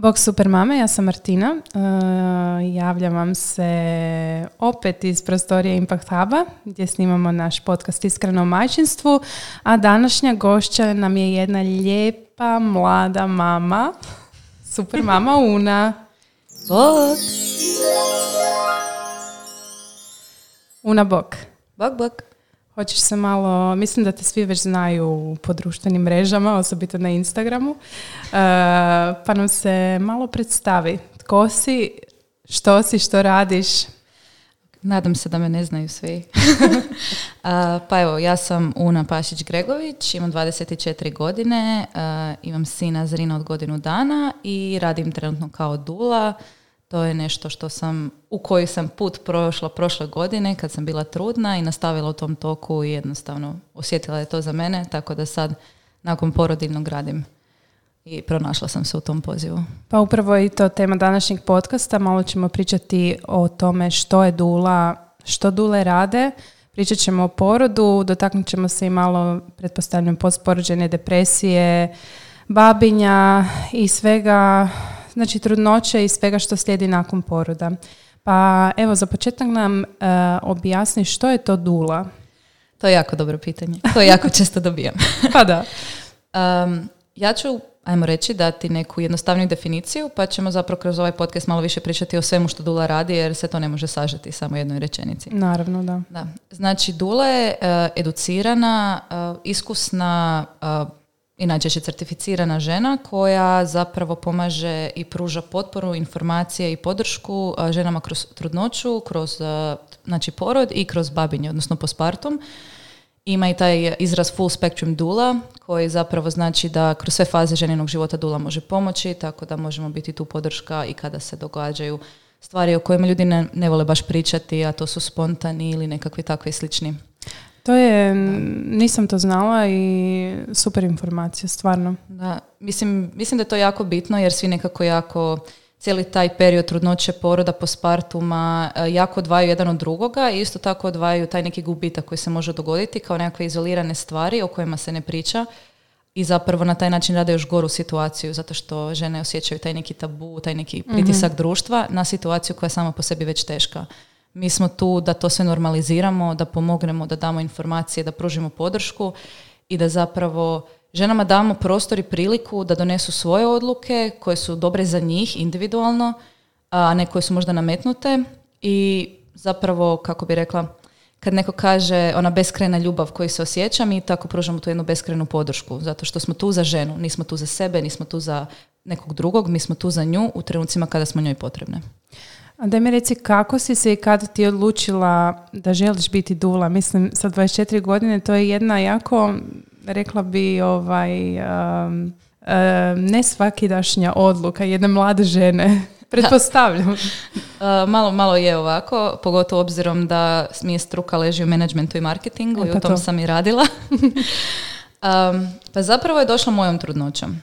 Bog super mame, ja sam Martina. Uh, javljam vam se opet iz prostorije Impact Huba gdje snimamo naš podcast Iskreno o majčinstvu. A današnja gošća nam je jedna lijepa mlada mama. Super mama Una. Bog. Una Bog. Bog, bog. Hoćeš se malo, mislim da te svi već znaju po društvenim mrežama, osobito na Instagramu, uh, pa nam se malo predstavi. Tko si, što si, što radiš? Nadam se da me ne znaju svi. A, pa evo, ja sam Una Pašić-Gregović, imam 24 godine, a, imam sina Zrina od godinu dana i radim trenutno kao dula. To je nešto što sam, u koji sam put prošla prošle godine kad sam bila trudna i nastavila u tom toku i jednostavno osjetila je to za mene, tako da sad nakon porodiljnog radim i pronašla sam se u tom pozivu. Pa upravo je to tema današnjeg podcasta. Malo ćemo pričati o tome što je dula, što dule rade. Pričat ćemo o porodu, dotaknut ćemo se i malo, pretpostavljam, postporođene depresije, babinja i svega, znači trudnoće i svega što slijedi nakon poroda. Pa evo, za početak nam uh, objasni što je to dula. To je jako dobro pitanje. To jako često dobijam. Pa da. Um, ja ću, ajmo reći, dati neku jednostavniju definiciju, pa ćemo zapravo kroz ovaj podcast malo više pričati o svemu što Dula radi, jer se to ne može sažeti samo u jednoj rečenici. Naravno, da. Da. Znači, Dula je e, educirana, e, iskusna e, i najčešće certificirana žena koja zapravo pomaže i pruža potporu, informacije i podršku ženama kroz trudnoću, kroz znači, porod i kroz babinje, odnosno pospartum. Ima i taj izraz full spectrum dula koji zapravo znači da kroz sve faze ženinog života dula može pomoći, tako da možemo biti tu podrška i kada se događaju stvari o kojima ljudi ne, ne vole baš pričati, a to su spontani ili nekakvi takvi slični. To je, nisam to znala i super informacija, stvarno. Da, mislim, mislim da je to jako bitno jer svi nekako jako cijeli taj period trudnoće, poroda, pospartuma e, jako odvajaju jedan od drugoga i isto tako odvajaju taj neki gubitak koji se može dogoditi kao nekakve izolirane stvari o kojima se ne priča i zapravo na taj način rade još goru situaciju zato što žene osjećaju taj neki tabu, taj neki pritisak društva na situaciju koja je sama po sebi već teška. Mi smo tu da to sve normaliziramo, da pomognemo, da damo informacije, da pružimo podršku i da zapravo ženama damo prostor i priliku da donesu svoje odluke koje su dobre za njih individualno, a ne koje su možda nametnute i zapravo, kako bi rekla, kad neko kaže ona beskrajna ljubav koju se osjeća, mi tako pružamo tu jednu beskrajnu podršku, zato što smo tu za ženu, nismo tu za sebe, nismo tu za nekog drugog, mi smo tu za nju u trenucima kada smo njoj potrebne. A da mi reci kako si se i kad ti odlučila da želiš biti dula? Mislim, sa 24 godine to je jedna jako, rekla bi, ovaj, um, um, ne svakidašnja odluka jedne mlade žene. Pretpostavljam. Uh, malo, malo je ovako, pogotovo obzirom da mi je struka leži u menadžmentu i marketingu E, i pa u tom to. sam i radila. Um, pa zapravo je došla mojom trudnoćom.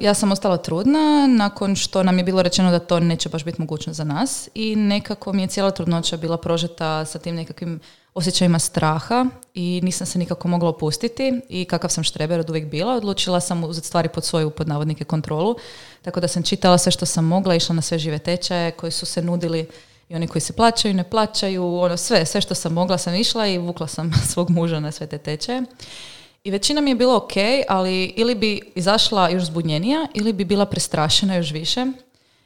Ja sam ostala trudna nakon što nam je bilo rečeno da to neće baš biti mogućnost za nas i nekako mi je cijela trudnoća bila prožeta sa tim nekakvim osjećajima straha i nisam se nikako mogla opustiti i kakav sam štreber od uvijek bila, odlučila sam uzeti stvari pod svoju pod navodnike kontrolu, tako da sam čitala sve što sam mogla, išla na sve žive tečaje koji su se nudili i oni koji se plaćaju, ne plaćaju, ono sve, sve što sam mogla sam išla i vukla sam svog muža na sve te tečaje. I većina mi je bilo ok, ali ili bi izašla još zbunjenija ili bi bila prestrašena još više.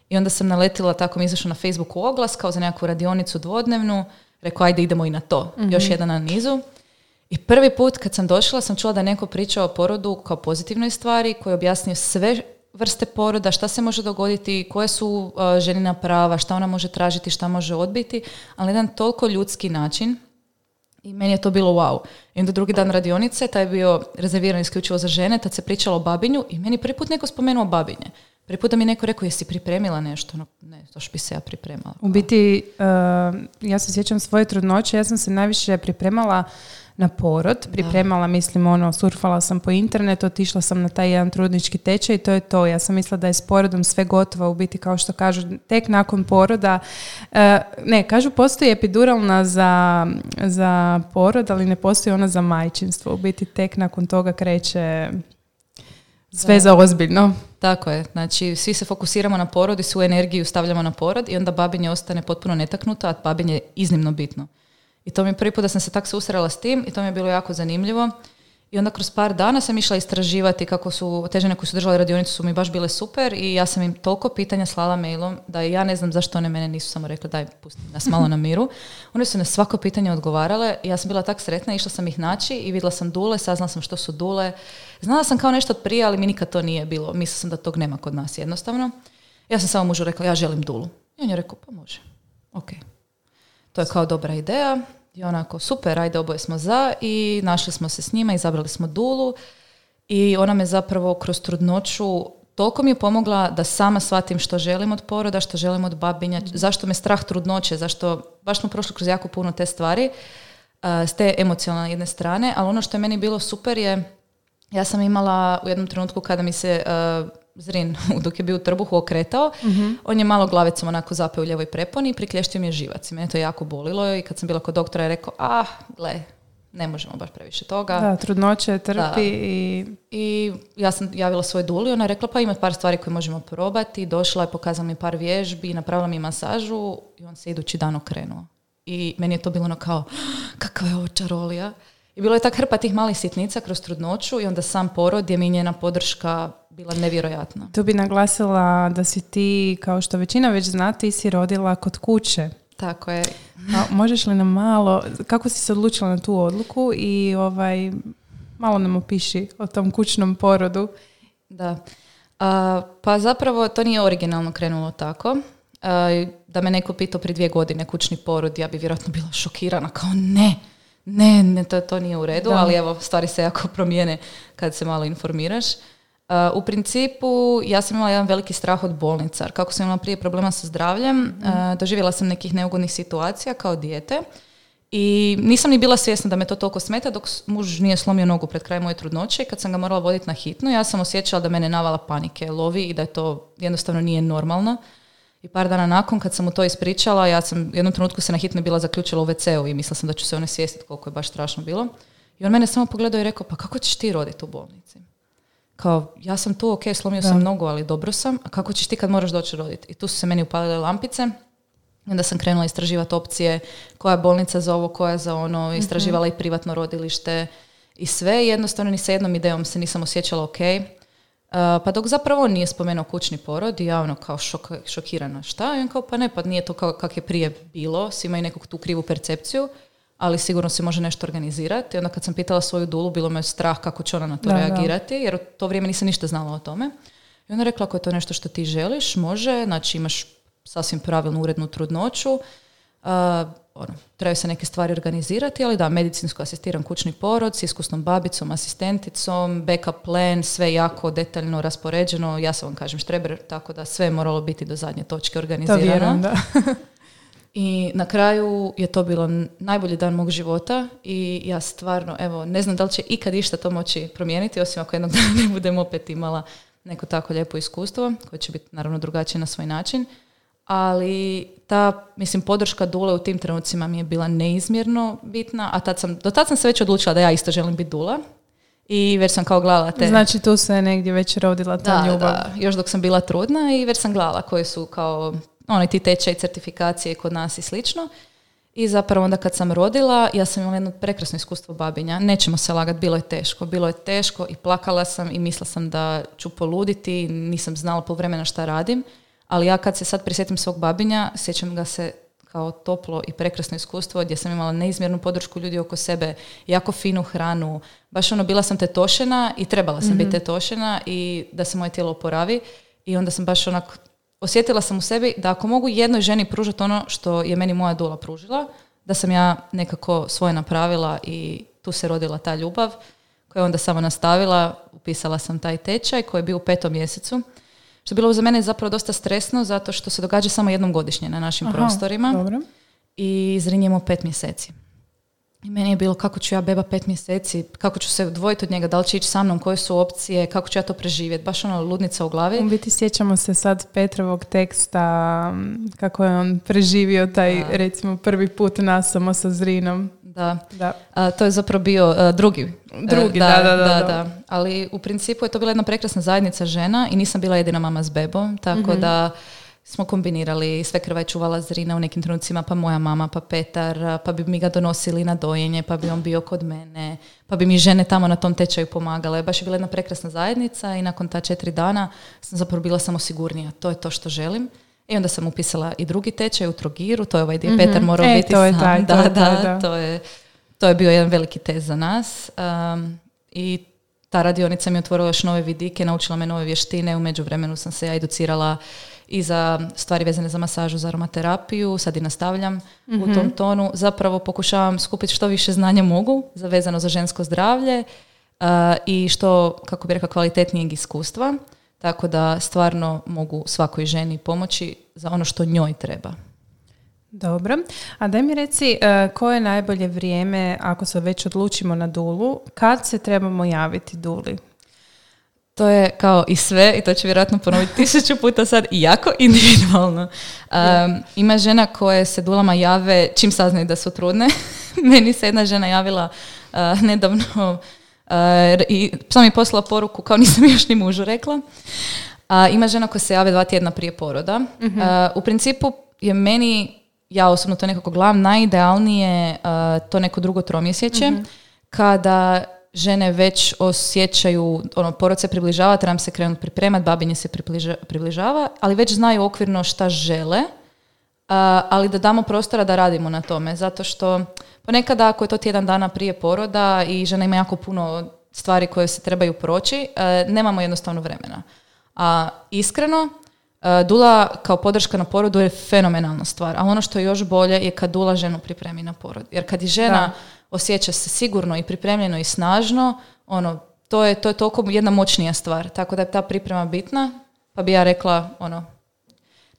I onda sam naletila, tako mi izašao na Facebooku oglas kao za nekakvu radionicu dvodnevnu. Rekao, ajde idemo i na to. Još jedan na nizu. I prvi put kad sam došla sam čula da je neko pričao o porodu kao pozitivnoj stvari, koji je objasnio sve vrste poroda, šta se može dogoditi, koje su uh, ženina prava, šta ona može tražiti, šta može odbiti, ali na jedan toliko ljudski način i meni je to bilo wow. I onda drugi dan radionice, taj je bio rezerviran isključivo za žene, tad se pričalo o babinju i meni prvi put neko spomenuo babinje. Prvi put da mi neko rekao, jesi pripremila nešto? No, ne, to što bi se ja pripremala. U biti, uh, ja se sjećam svoje trudnoće, ja sam se najviše pripremala na porod. Pripremala, mislim, ono, surfala sam po internetu, otišla sam na taj jedan trudnički tečaj i to je to. Ja sam mislila da je s porodom sve gotovo, u biti kao što kažu, tek nakon poroda. e, ne, kažu postoji epiduralna za, za porod, ali ne postoji ona za majčinstvo. U biti tek nakon toga kreće sve za ozbiljno. Tako je, znači svi se fokusiramo na porod i svu energiju stavljamo na porod i onda babinje ostane potpuno netaknuto, a babinje je iznimno bitno. I to mi je prvi put da sam se tak susrela s tim i to mi je bilo jako zanimljivo. I onda kroz par dana sam išla istraživati kako su, te žene koje su držale radionicu su mi baš bile super i ja sam im toliko pitanja slala mailom da ja ne znam zašto one mene nisu samo rekle daj pusti nas malo na miru. One su na svako pitanje odgovarale i ja sam bila tak sretna, išla sam ih naći i vidjela sam dule, saznala sam što su dule. Znala sam kao nešto od prije, ali mi nikad to nije bilo. Mislila sam da tog nema kod nas jednostavno. Ja sam samo mužu rekla ja želim dulu. I on je rekao pa može. Ok. To je kao dobra ideja. I onako, super, ajde, oboje smo za i našli smo se s njima, izabrali smo Dulu i ona me zapravo kroz trudnoću toliko mi je pomogla da sama shvatim što želim od poroda, što želim od babinja, zašto me strah trudnoće, zašto baš smo prošli kroz jako puno te stvari, uh, s te emocionalne jedne strane, ali ono što je meni bilo super je, ja sam imala u jednom trenutku kada mi se uh, Zrin, dok je bio u trbuhu okretao, on je malo glavicom onako zapeo u ljevoj preponi i priklještio mi je živac. I mene to jako bolilo i kad sam bila kod doktora je rekao, ah, gle, ne možemo baš previše toga. Da, trudnoće trpi Da. i I ja sam javila svoj duli, ona je rekla pa ima par stvari koje možemo probati, došla je, pokazala mi par vježbi, napravila mi masažu i on se idući dan okrenuo. I meni je to bilo ono kao, kakva je ovo čarolija. I bilo je tak hrpa tih malih sitnica kroz trudnoću i onda sam porod je mi njena podrška bila nevjerojatna. tu bi naglasila da si ti, kao što većina već zna, ti si rodila kod kuće. Tako je. A možeš li nam malo, kako si se odlučila na tu odluku i ovaj, malo nam opiši o tom kućnom porodu. Da. A, pa zapravo to nije originalno krenulo tako. A, da me neko pitao prije dvije godine kućni porod, ja bi vjerojatno bila šokirana kao ne, ne, ne to, to nije u redu, Da. ali evo stvari se jako promijene kad se malo informiraš. A, u principu ja sam imala jedan veliki strah od bolnica. Kako sam imala prije problema sa zdravljem, a, doživjela sam nekih neugodnih situacija kao dijete. I nisam ni bila svjesna da me to toliko smeta dok muž nije slomio nogu pred kraj moje trudnoće i kad sam ga morala voditi na hitnu, ja sam osjećala da mene navala panike, lovi i da je to jednostavno nije normalno. I par dana nakon kad sam mu to ispričala, ja sam u jednom trenutku se na hitno bila zaključila u WC-u i mislila sam da ću se one svijestiti koliko je baš strašno bilo. I on mene samo pogledao i rekao, pa kako ćeš ti roditi u bolnici? Kao, ja sam tu, ok, slomio sam nogu, ali dobro sam, a kako ćeš ti kad moraš doći roditi? I tu su se meni upalile lampice, onda sam krenula istraživati opcije, koja je bolnica za ovo, koja je za ono, istraživala i privatno rodilište i sve. Jednostavno ni sa jednom idejom se nisam osjećala ok. Uh, pa dok zapravo on nije spomenuo kućni porod i ja ono kao šok, šokirana šta? I on kao pa ne, pa nije to kao kak je prije bilo, svi imaju neku tu krivu percepciju, ali sigurno se može nešto organizirati. Onda kad sam pitala svoju dulu, bilo me strah kako će ona na to Da, reagirati, jer u to vrijeme nisam ništa znala o tome. I ona rekla, ako je to nešto što ti želiš, može, znači imaš sasvim pravilnu urednu trudnoću, a, ono, trebaju se neke stvari organizirati, ali da, medicinsko asistiran kućni porod s iskusnom babicom, asistenticom, backup plan, sve jako detaljno raspoređeno, ja sam vam kažem štreber, tako da sve je moralo biti do zadnje točke To organizirano. vjerujem, da. I na kraju je to bilo najbolji dan mog života i ja stvarno, evo, ne znam da li će ikad išta to moći promijeniti, osim ako jednog dana ne budem opet imala neko tako lijepo iskustvo, koje će biti naravno drugačije na svoj način. Ali ta, mislim, podrška Dule u tim trenucima mi je bila neizmjerno bitna, a tad sam, do tad sam se već odlučila da ja isto želim biti Dula. I već sam kao gledala te... Znači tu se negdje već rodila ta Da, ljubav. da, još dok sam bila trudna i već sam gledala koji su kao oni ti tečaj certifikacije kod nas i slično. I zapravo onda kad sam rodila, ja sam imala jedno prekrasno iskustvo babinja. Nećemo se lagat, bilo je teško. Bilo je teško i plakala sam i mislila sam da ću poluditi, nisam znala pol vremena šta radim. Ali ja kad se sad prisjetim svog babinja, sjećam ga se kao toplo i prekrasno iskustvo gdje sam imala neizmjernu podršku ljudi oko sebe, jako finu hranu. Baš ono, bila sam tetošena i trebala sam biti tetošena i da se moje tijelo oporavi. I onda sam baš onak, osjetila sam u sebi da ako mogu jednoj ženi pružati ono što je meni moja dula pružila, da sam ja nekako svoje napravila i tu se rodila ta ljubav koja je onda samo nastavila, upisala sam taj tečaj koji je bio u petom mjesecu. Što je bilo za mene zapravo dosta stresno zato što se događa samo jednom godišnje na našim Aha, prostorima Dobro. i zrinjemo pet mjeseci. I meni je bilo kako ću ja beba pet mjeseci, kako ću se odvojiti od njega, da li će ići sa mnom, koje su opcije, kako ću ja to preživjeti. Baš ono ludnica u glavi. U biti sjećamo se sad Petrovog teksta kako je on preživio taj Da. recimo prvi put nasamo sa Zrinom. Da. Da. A, to je zapravo bio a, drugi. Drugi, E, da, da, da, da. Ali u principu je to bila jedna prekrasna zajednica žena i nisam bila jedina mama s bebom, tako Mhm. da smo kombinirali, sve krva je čuvala Zrina u nekim trenucima, pa moja mama, pa Petar, pa bi mi ga donosili na dojenje, pa bi on bio kod mene, pa bi mi žene tamo na tom tečaju pomagale. Baš je bila jedna prekrasna zajednica i nakon ta četiri dana sam zapravo bila samo sigurnija. To je to što želim. I onda sam upisala i drugi tečaj u Trogiru, to je ovaj gdje Petar morao E, biti to je sam. taj, to da, taj, da, da. to je to je bio jedan veliki test za nas um, i ta radionica mi je otvorila još nove vidike, naučila me nove vještine, u međuvremenu sam se ja educirala i za stvari vezane za masažu, za aromaterapiju, sad i nastavljam u tom tonu. Zapravo pokušavam skupiti što više znanja mogu za vezano za žensko zdravlje uh, i što, kako bi rekla, kvalitetnijeg iskustva, tako da stvarno mogu svakoj ženi pomoći za ono što njoj treba. Dobro. A daj mi reci e, koje je najbolje vrijeme ako se već odlučimo na dulu, kad se trebamo javiti duli? To je kao i sve, i to ću vjerojatno ponoviti tisuću puta sad, i jako individualno. Um, ima žena koje se dulama jave čim saznaju da su trudne. Meni se jedna žena javila uh, nedavno uh, i sam mi poslala poruku kao nisam još ni mužu rekla. A, ima žena koja se jave dva tjedna prije poroda. Uh, u principu je meni, ja osobno to nekako gledam, najidealnije to neko drugo tromjesečje, kada žene već osjećaju, ono, porod se približava, trebam se krenuti pripremati, babinje se približa- približava, ali već znaju okvirno šta žele, a, ali da damo prostora da radimo na tome, zato što ponekada ako je to tjedan dana prije poroda i žena ima jako puno stvari koje se trebaju proći, e, nemamo jednostavno vremena. A iskreno, e, dula kao podrška na porodu je fenomenalna stvar, ali ono što je još bolje je kad dula ženu pripremi na porod. Jer kad je žena Da. Osjeća se sigurno i pripremljeno i snažno, ono, to je, to je toliko jedna moćnija stvar. Tako da je ta priprema bitna, pa bi ja rekla, ono,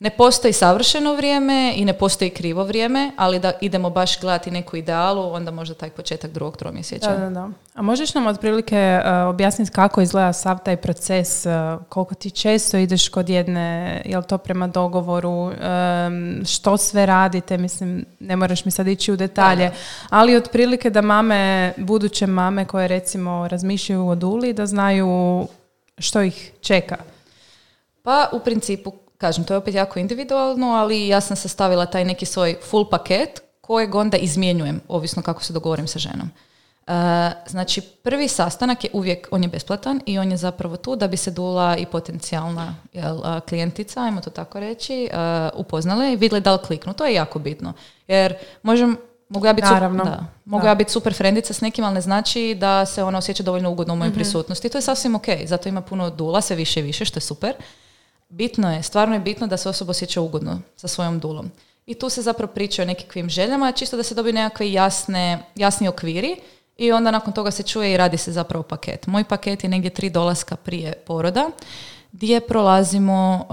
ne postoji savršeno vrijeme i ne postoji krivo vrijeme, ali da idemo baš gledati neku idealu, onda možda taj početak drugog tromjesečja. Da, da, da. A možeš nam otprilike e, objasniti kako izgleda sav taj proces, e, koliko ti često ideš kod jedne, je li to prema dogovoru, em, što sve radite, mislim, ne moraš mi sad ići u detalje, ali otprilike da mame, buduće mame koje recimo razmišljaju o duli, da znaju što ih čeka. Pa u principu, kažem, to je opet jako individualno, ali ja sam sastavila taj neki svoj full paket kojeg onda izmjenjujem, ovisno kako se dogovorim sa ženom. E, znači, prvi sastanak je uvijek, on je besplatan i on je zapravo tu da bi se dula i potencijalna jel, a, klijentica, ajmo to tako reći, e, upoznale i vidjeli da li kliknu. To je jako bitno. Jer možem, mogu ja biti sup- Naravno. da, mogu Da. ja biti super frendica s nekim, ali ne znači da se ona osjeća dovoljno ugodno u mojoj prisutnosti. To je sasvim ok, zato ima puno dula, sve više i više, što je super. Bitno je, stvarno je bitno da se osoba osjeća ugodno sa svojom dulom. I tu se zapravo priča o nekakvim željama, čisto da se dobiju nekakve jasne, jasni okviri i onda nakon toga se čuje i radi se zapravo paket. Moj paket je negdje tri dolaska prije poroda, gdje prolazimo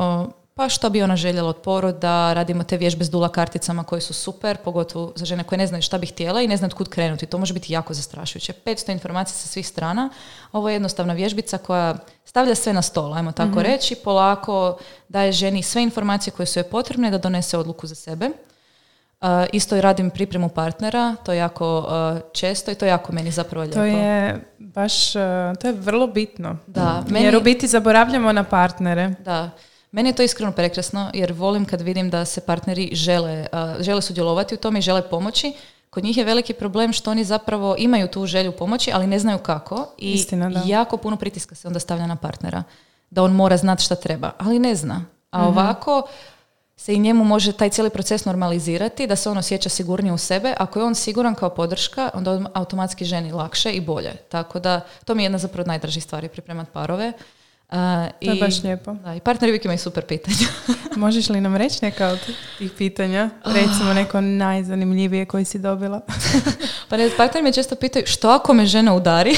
pa što bi ona željela od poroda, radimo te vježbe s dula karticama koje su super, pogotovo za žene koje ne znaju šta bi htjela i ne znaju kud krenuti. To može biti jako zastrašujuće. 500 informacija sa svih strana. Ovo je jednostavna vježbica koja stavlja sve na stol, ajmo tako reći, polako daje ženi sve informacije koje su joj potrebne da donese odluku za sebe. Uh, isto i radim pripremu partnera, to je jako uh, često i to je jako meni zapravo lijepo. To je baš, e, to je vrlo bitno. Da, Jer meni- u biti zaboravljamo na partnere. Da. Meni je to iskreno prekrasno jer volim kad vidim da se partneri žele, uh, žele sudjelovati u tome i žele pomoći. Kod njih je veliki problem što oni zapravo imaju tu želju pomoći, ali ne znaju kako. I Istina, da. jako puno pritiska se onda stavlja na partnera. Da on mora znati šta treba, ali ne zna. A Mhm. ovako se i njemu može taj cijeli proces normalizirati, da se on osjeća sigurnije u sebe. Ako je on siguran kao podrška, onda automatski ženi lakše i bolje. Tako da, to mi je jedna zapravo od najdražih stvari, pripremati parove. Uh, To je i- baš lijepo. da, i partneri uvijek imaju super pitanja. Možeš li nam reći neka od tih pitanja? Recimo neko najzanimljivije koji si dobila. pa ne, partneri me često pitaju što ako me žena udari?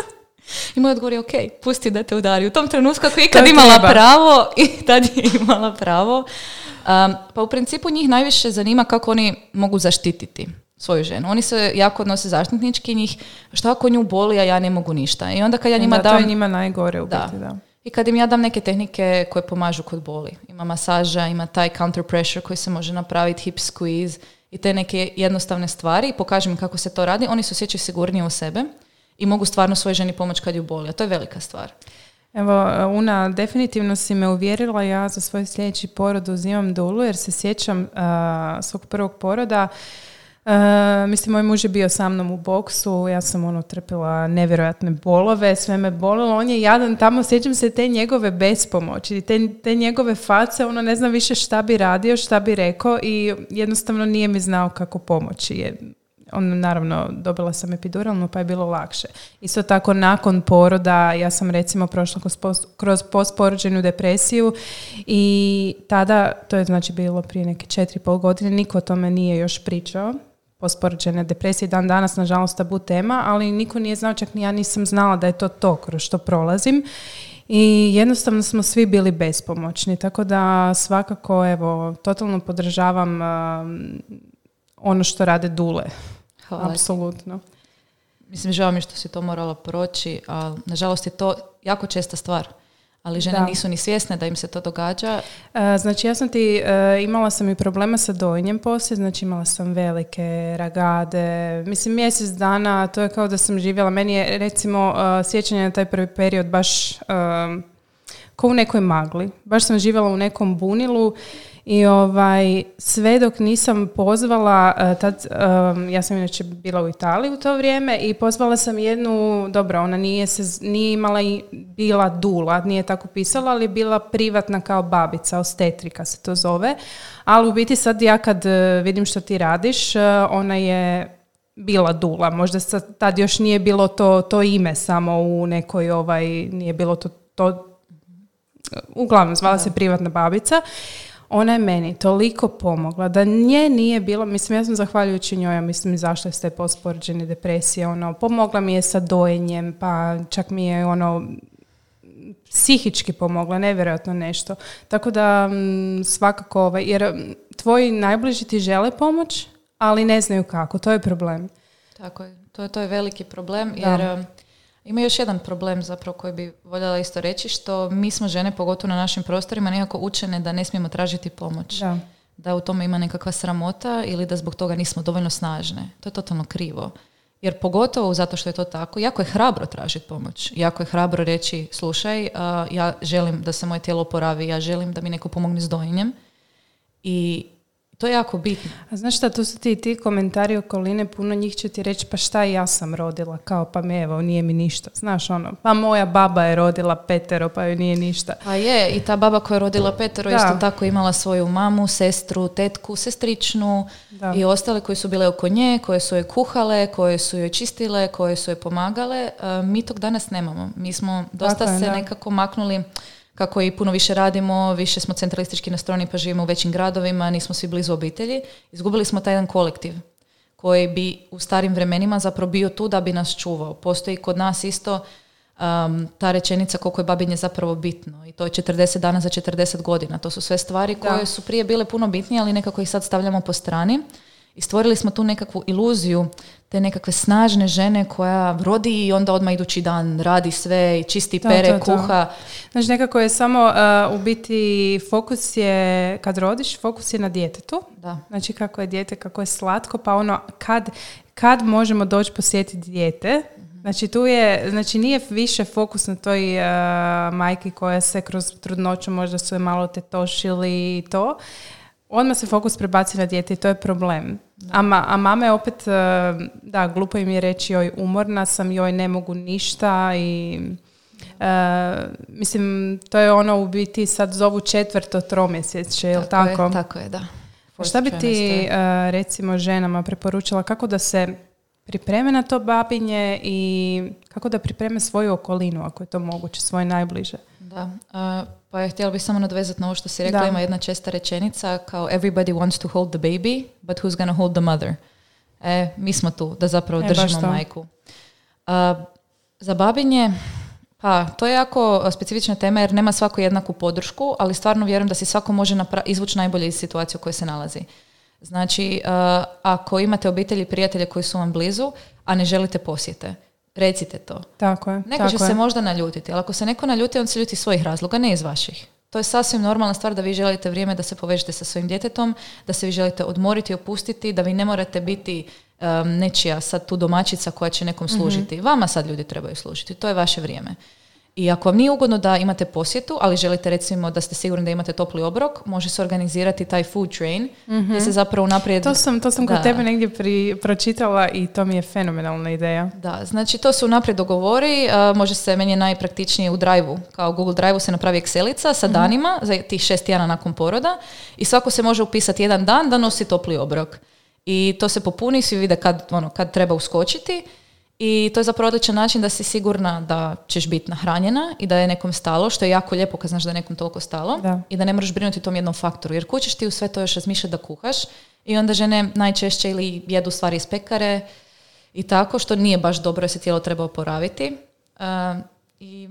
I moj odgovor je ok, pusti da te udari. U tom trenutku ako je ikad imala treba. pravo i tad je imala pravo. Um, pa u principu njih najviše zanima kako oni mogu zaštititi svoju ženu. Oni se jako odnose zaštitnički njih, što ako nju boli, a ja ne mogu ništa. I onda kad ja njima da, dam... to je njima najgore u biti, da. I kad im ja dam neke tehnike koje pomažu kod boli. Ima masaža, ima taj counter pressure koji se može napraviti, hip squeeze i te neke jednostavne stvari i pokažem kako se to radi, oni se osjećaju sigurnije u sebe i mogu stvarno svojoj ženi pomoći kad ju boli. A to je velika stvar. Evo, Una, definitivno si me uvjerila, ja za svoj sljedeći porod uzimam dulu jer se sjećam svog prvog poroda. Uh, mislim, moj muž je bio sa mnom u boksu, ja sam ono trpila nevjerojatne bolove, sve me bolilo, on je jadan tamo, sjećam se te njegove bespomoći, te, te njegove face, ono ne znam više šta bi radio, šta bi rekao i jednostavno nije mi znao kako pomoći. Je, on, naravno, dobila sam epiduralnu pa je bilo lakše. Isto tako, nakon poroda, ja sam recimo prošla kroz postporođenu depresiju i tada, to je znači bilo prije neke četiri pol godine, niko o tome nije još pričao posporođene depresije dan danas, nažalost, tabu tema, ali niko nije znao, čak ni ja nisam znala da je to to kroz što prolazim. I jednostavno smo svi bili bespomoćni, tako da svakako, evo, totalno podržavam um, ono što rade dule. Hvala Apsolutno. Mislim, žao mi što si to morala proći, ali nažalost je to jako česta stvar ali žene nisu ni svjesne da im se to događa. E, znači ja sam ti, e, imala sam i problema sa dojenjem poslije, znači imala sam velike ragade, mislim mjesec dana, to je kao da sam živjela, meni je recimo uh, sjećanje na taj prvi period baš kao u nekoj magli, baš sam živjela u nekom bunilu i ovaj, sve dok nisam pozvala, e, tad, ja sam inače bila u Italiji u to vrijeme i pozvala sam jednu, dobro, ona nije, se, nije imala i bila dula, nije tako pisala, ali bila privatna kao babica, ostetrika se to zove. Ali u biti sad ja kad e, vidim što ti radiš, e, ona je bila dula. Možda sad, tad još nije bilo to, to ime samo u nekoj, ovaj, nije bilo to, to uglavnom zvala se privatna babica ona je meni toliko pomogla da nje nije bilo, mislim ja sam zahvaljujući njoj, ja mislim izašla iz te pospoređene depresije, ono, pomogla mi je sa dojenjem, pa čak mi je ono, psihički pomogla, nevjerojatno nešto. Tako da mm, svakako, ovaj, jer tvoji najbliži ti žele pomoć, ali ne znaju kako, to je problem. Tako je, to je, to je veliki problem, jer ima još jedan problem zapravo koji bi voljela isto reći, što mi smo žene, pogotovo na našim prostorima, nekako učene da ne smijemo tražiti pomoć. Da. da u tome ima nekakva sramota ili da zbog toga nismo dovoljno snažne. To je totalno krivo. Jer pogotovo zato što je to tako, jako je hrabro tražiti pomoć. Jako je hrabro reći, slušaj, ja želim da se moje tijelo oporavi, ja želim da mi neko pomogne s dojenjem. I to je jako bitno. A znaš šta, tu su ti ti komentari okoline, puno njih će ti reći pa šta ja sam rodila, kao pa me evo, nije mi ništa. Znaš ono, pa moja baba je rodila petero, pa joj nije ništa. A je, i ta baba koja je rodila petero isto tako imala svoju mamu, sestru, tetku, sestričnu i ostale koji su bile oko nje, koje su joj kuhale, koje su joj čistile, koje su joj pomagale. E, mi tog danas nemamo. Mi smo dosta se nekako maknuli kako i puno više radimo, više smo centralistički nastrojeni pa živimo u većim gradovima, nismo svi blizu obitelji, izgubili smo taj jedan kolektiv koji bi u starim vremenima zapravo bio tu da bi nas čuvao. Postoji kod nas isto um, ta rečenica koliko je babinje zapravo bitno i to je 40 dana za 40 godina. To su sve stvari koje su prije bile puno bitnije, ali nekako ih sad stavljamo po strani i stvorili smo tu nekakvu iluziju te nekakve snažne žene koja rodi i onda odmah idući dan radi sve i čisti pere, kuha. Znači nekako je samo uh, u biti fokus je, kad rodiš, fokus je na djetetu. Da. Znači kako je dijete, kako je slatko, pa ono kad, kad možemo doći posjetiti dijete, Znači tu je, znači nije više fokus na toj uh, majki koja se kroz trudnoću možda su je malo tetošili i to, odmah se fokus prebaci na dijete i to je problem. A, ma, a mame opet, e, da, glupo im je reći joj umorna sam, joj ne mogu ništa i e, mislim, to je ono u biti sad zovu četvrto tromjesečje, je tako? tako? Je, tako je, da. Šta bi ti e, recimo ženama preporučila kako da se pripreme na to babinje i kako da pripreme svoju okolinu ako je to moguće, svoje najbliže? Da, pa ja htjela bih samo nadvezati na ovo što si rekla, ima jedna česta rečenica kao everybody wants to hold the baby, but who's gonna hold the mother? E, mi smo tu da zapravo e, držimo majku. za babinje, pa to je jako specifična tema jer nema svako jednaku podršku, ali stvarno vjerujem da si svako može izvući najbolje iz situacije u kojoj se nalazi. Znači, uh, ako imate obitelji i prijatelje koji su vam blizu, a ne želite posjete, recite to. Tako je. Neko tako će se možda naljutiti, ali ako se neko naljuti, on se ljuti svojih razloga, ne iz vaših. To je sasvim normalna stvar da vi želite vrijeme da se povežete sa svojim djetetom, da se vi želite odmoriti, opustiti, da vi ne morate biti um, nečija sad tu domaćica koja će nekom služiti. Vama sad ljudi trebaju služiti, to je vaše vrijeme. I ako vam nije ugodno da imate posjetu, ali želite recimo da ste sigurni da imate topli obrok, može se organizirati taj food train, gdje se zapravo unaprijed... To sam, to sam kod tebe negdje pri, pročitala i to mi je fenomenalna ideja. Da, znači to se unaprijed dogovori, a, može se, meni je najpraktičnije u Drive-u, kao Google Drive-u se napravi Excelica sa danima za tih šest tjedana nakon poroda i svako se može upisati jedan dan da nosi topli obrok. I to se popuni, svi vide kad, ono, kad treba uskočiti i to je zapravo odličan način da si sigurna da ćeš biti nahranjena i da je nekom stalo, što je jako lijepo kad znaš da je nekom toliko stalo Da. i da ne moraš brinuti o tom jednom faktoru, jer kućeš ti u sve to još razmišljati da kuhaš i onda žene najčešće ili jedu stvari iz pekare i tako, što nije baš dobro jer se tijelo treba oporaviti. Uh, I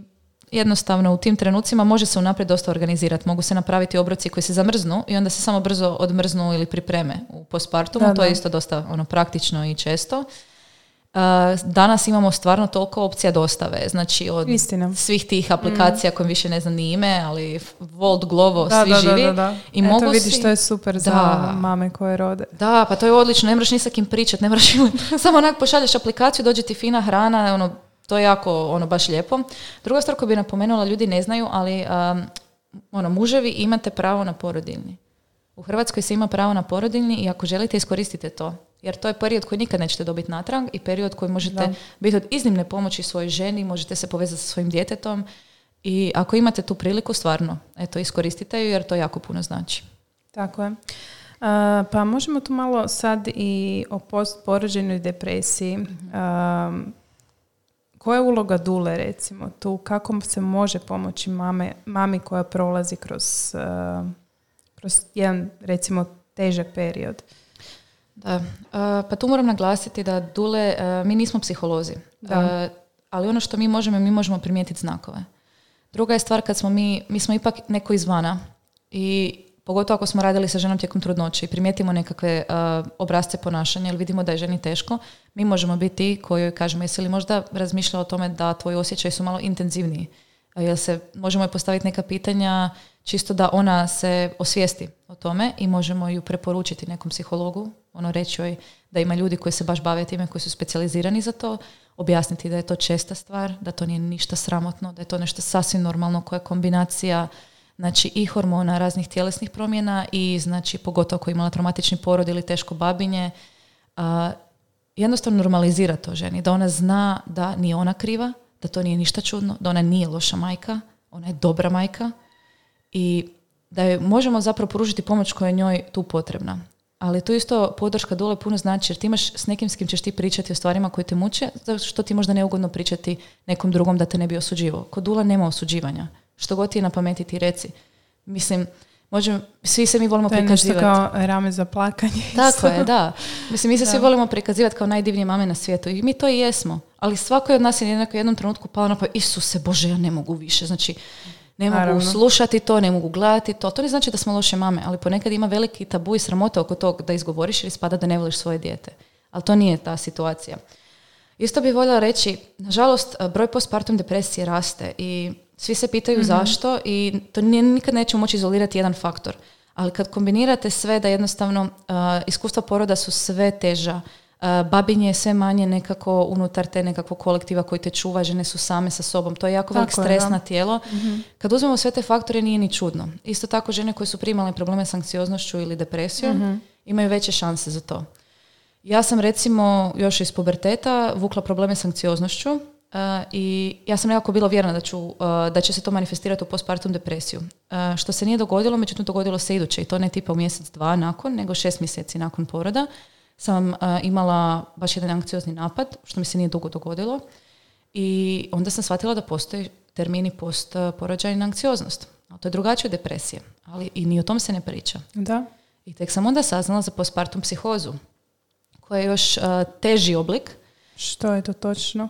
jednostavno u tim trenucima može se unaprijed dosta organizirati. Mogu se napraviti obroci koji se zamrznu i onda se samo brzo odmrznu ili pripreme u postpartumu. Da, to je da. isto dosta ono, praktično i često. Uh, danas imamo stvarno toliko opcija dostave, znači od Istina. svih tih aplikacija kojim više ne znam ni ime, ali Volt, Glovo, Da, svi da, živi. da, da. I Eto, mogu vidiš, si- to je super za mame koje rode. Da, pa to je odlično, ne moraš ni sa kim pričat, ne moraš samo onak pošalješ aplikaciju, dođe ti fina hrana, ono, to je jako, ono, baš lijepo. Druga stvar koju bi napomenula, ljudi ne znaju, ali um, ono, muževi imate pravo na porodiljni. U Hrvatskoj se ima pravo na porodiljni i ako želite iskoristite to. Jer to je period koji nikad nećete dobiti natrag i period koji možete Da. biti od iznimne pomoći svojoj ženi, možete se povezati sa svojim djetetom i ako imate tu priliku, stvarno, eto, iskoristite ju jer to jako puno znači. Tako je. A, pa možemo tu malo sad i o postporođajnoj depresiji. A, koja je uloga dule recimo tu? Kako se može pomoći mame, mami koja prolazi kroz, a, kroz jedan recimo težak period? Da, uh, pa tu moram naglasiti da Dule, uh, mi nismo psiholozi, Da. Uh, ali ono što mi možemo, mi možemo primijetiti znakove. Druga je stvar kad smo mi, mi smo ipak neko izvana i pogotovo ako smo radili sa ženom tijekom trudnoće i primijetimo nekakve uh, obrazce ponašanja ili vidimo da je ženi teško, mi možemo biti ti koji joj kažemo jesi li možda razmišljala o tome da tvoji osjećaji su malo intenzivniji. Jel se, možemo joj postaviti neka pitanja čisto da ona se osvijesti o tome i možemo ju preporučiti nekom psihologu, ono reći joj da ima ljudi koji se baš bave time, koji su specijalizirani za to, objasniti da je to česta stvar, da to nije ništa sramotno, da je to nešto sasvim normalno koja je kombinacija znači i hormona, raznih tjelesnih promjena i znači pogotovo ako je imala traumatični porod ili teško babinje, a, jednostavno normalizira to ženi, da ona zna da nije ona kriva, da to nije ništa čudno, da ona nije loša majka, ona je dobra majka i da joj možemo zapravo pružiti pomoć koja je njoj tu potrebna. Ali tu isto podrška dole puno znači jer ti imaš s nekim s kim ćeš ti pričati o stvarima koje te muče, zato što ti možda neugodno pričati nekom drugom da te ne bi osuđivao. Kod dula nema osuđivanja. Što god ti je na pameti ti reci. Mislim, možemo, svi se mi volimo To je prikazivati. kao rame za plakanje. Tako je, da. Mislim, mi se svi volimo prikazivati kao najdivnije mame na svijetu i mi to i jesmo. Ali svako je od nas je jednako u jednom trenutku pao na pa Isuse Bože, ja ne mogu više. Znači, ne mogu Naravno. slušati to, ne mogu gledati to. To ne znači da smo loše mame, ali ponekad ima veliki tabu i sramota oko tog da izgovoriš jer ispada da ne voliš svoje dijete. Ali to nije ta situacija. Isto bih voljela reći, nažalost, broj postpartum depresije raste i svi se pitaju zašto i to nije, nikad nećemo moći izolirati jedan faktor. Ali kad kombinirate sve da jednostavno uh, iskustva poroda su sve teža, uh, babinje je sve manje nekako unutar te nekakvog kolektiva koji te čuva, žene su same sa sobom, to je jako velik stres na tijelo. Kad uzmemo sve te faktore nije ni čudno. Isto tako žene koje su primale probleme s anksioznošću ili depresijom imaju veće šanse za to. Ja sam recimo još iz puberteta vukla probleme s anksioznošću uh, i ja sam nekako bila vjerna da, ću, uh, da će se to manifestirati u postpartum depresiju. Uh, što se nije dogodilo, međutim dogodilo se iduće i to ne tipa u mjesec, dva nakon, nego šest mjeseci nakon poroda sam uh, imala baš jedan anksiozni napad, što mi se nije dugo dogodilo. I onda sam shvatila da postoji termini postporođajna anksioznost. A to je drugačije od depresije, ali i ni o tom se ne priča. Da. I tek sam onda saznala za postpartum psihozu, koja je još uh, teži oblik. Što je to točno? Uh,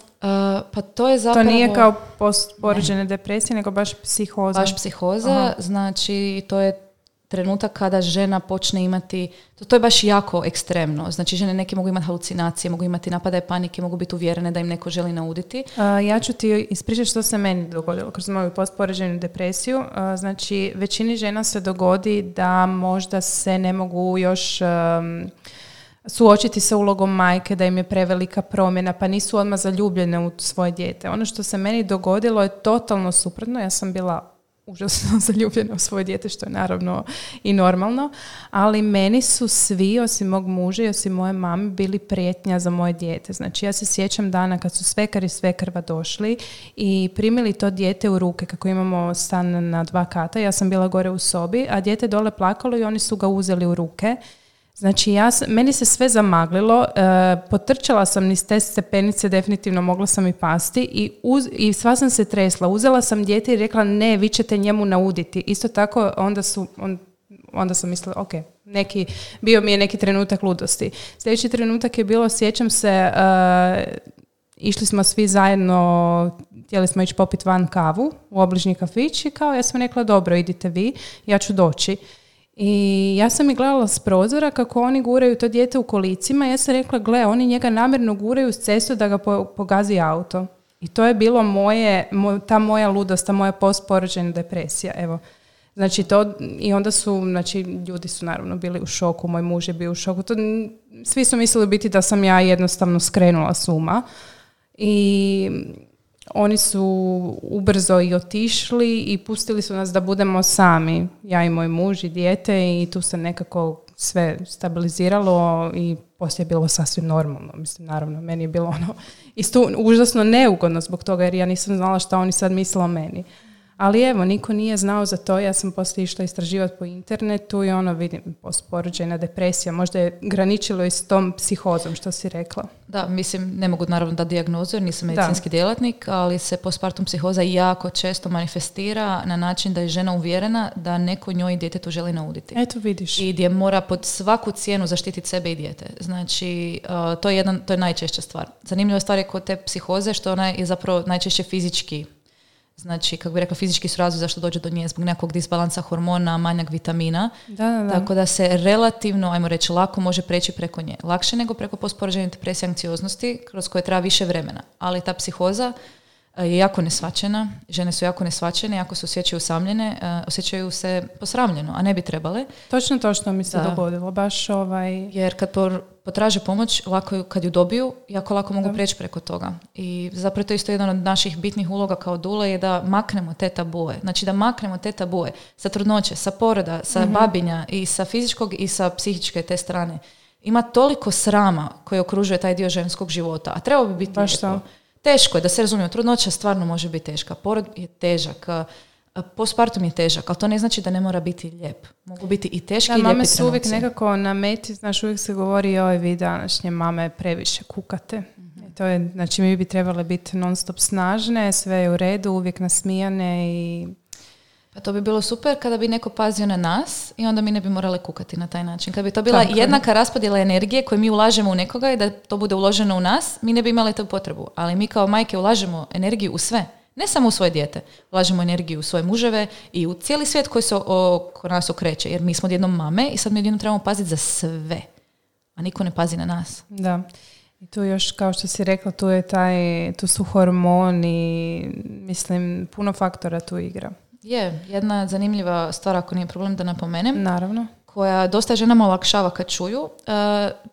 pa to je zapravo... To nije kao postporođene depresije, nego baš psihoza. Baš psihoza, Aha. znači to je trenutak kada žena počne imati, to, to je baš jako ekstremno. Znači žene neke mogu imati halucinacije, mogu imati napadaje panike, mogu biti uvjerene da im neko želi nauditi. ja ću ti ispričati što se meni dogodilo kroz moju postpoređenu depresiju. znači većini žena se dogodi da možda se ne mogu još suočiti sa ulogom majke, da im je prevelika promjena, pa nisu odmah zaljubljene u svoje dijete. Ono što se meni dogodilo je totalno suprotno. Ja sam bila užasno zaljubljena u svoje dijete, što je naravno i normalno, ali meni su svi, osim mog muža i osim moje mame, bili prijetnja za moje dijete. Znači ja se sjećam dana kad su svekar i svekrva došli i primili to dijete u ruke, kako imamo stan na dva kata, ja sam bila gore u sobi, a dijete dole plakalo i oni su ga uzeli u ruke Znači, ja, meni se sve zamaglilo, e, potrčala sam niz te stepenice, definitivno mogla sam i pasti i, uz, i sva sam se tresla. Uzela sam dijete i rekla ne, vi ćete njemu nauditi. Isto tako, onda su, on, onda sam mislila, ok, neki, bio mi je neki trenutak ludosti. Sljedeći trenutak je bilo, sjećam se, e, išli smo svi zajedno, htjeli smo ići popiti van kavu u obližnji kafić i kao ja sam rekla, dobro, idite vi, ja ću doći. I ja sam i gledala s prozora kako oni guraju to dijete u kolicima. Ja sam rekla, gle, oni njega namjerno guraju s cestu da ga pogazi auto. I to je bilo moje, ta moja ludost, ta moja postporođena depresija. Evo. Znači to, i onda su, znači ljudi su naravno bili u šoku, moj muž je bio u šoku. To, svi su mislili biti da sam ja jednostavno skrenula suma. I oni su ubrzo i otišli i pustili su nas da budemo sami, ja i moj muž i dijete i tu se nekako sve stabiliziralo i poslije je bilo sasvim normalno. Mislim, naravno, meni je bilo ono isto užasno neugodno zbog toga jer ja nisam znala šta oni sad misle o meni. Ali evo, niko nije znao za to, ja sam poslije išla istraživati po internetu i ono vidim postporođajna depresija, možda je graničilo i s tom psihozom što si rekla. Da, mislim, ne mogu naravno da dijagnozu jer nisam medicinski djelatnik, ali se postpartum psihoza jako često manifestira na način da je žena uvjerena da neko njoj i djetetu želi nauditi. Eto vidiš. I gdje mora pod svaku cijenu zaštititi sebe i dijete. Znači, uh, to je, jedan, to je najčešća stvar. Zanimljiva stvar je kod te psihoze što ona je zapravo najčešće fizički Znači, kako bi rekla, fizički su razvoj zašto dođe do nje zbog nekog disbalansa hormona, manjak vitamina. Da, da, da. Tako da se relativno, ajmo reći, lako može preći preko nje. Lakše nego preko postporođene depresije anksioznosti, kroz koje treba više vremena. Ali ta psihoza je jako nesvačena, žene su jako nesvačene, jako se osjećaju usamljene, e, osjećaju se posramljeno, a ne bi trebale. Točno to što mi se dogodilo, baš ovaj... Jer kad potraže pomoć, lako kad ju dobiju, jako lako mogu prijeći preko toga. I zapravo to je isto jedan od naših bitnih uloga kao dule je da maknemo te tabue. Znači da maknemo te tabue sa trudnoće, sa poroda, sa mhm. babinja i sa fizičkog i sa psihičke te strane. Ima toliko srama koji okružuje taj dio ženskog života, a treba bi biti Baš Teško je, da se razumije, trudnoća stvarno može biti teška, porod je težak, postpartum je težak, ali to ne znači da ne mora biti lijep. Mogu biti i teški da, i mame su uvijek nekako na meti, znaš, uvijek se govori oj vi današnje mame previše kukate. mm to je, znači mi bi trebale biti non stop snažne, sve je u redu, uvijek nasmijane i pa to bi bilo super kada bi neko pazio na nas i onda mi ne bi morale kukati na taj način. Kada bi to bila jednaka raspodjela energije koju mi ulažemo u nekoga i da to bude uloženo u nas, mi ne bi imali tu potrebu. Ali mi kao majke ulažemo energiju u sve. Ne samo u svoje dijete. Ulažemo energiju u svoje muževe i u cijeli svijet koji se oko nas okreće. Jer mi smo odjednom mame i sad mi odjednom trebamo paziti za sve. A niko ne pazi na nas. Da. I tu još, kao što si rekla, tu, je taj, tu su hormoni, mislim, puno faktora tu igra. Je, jedna zanimljiva stvar, ako nije problem da napomenem. Naravno. Koja dosta ženama olakšava kad čuju. Uh,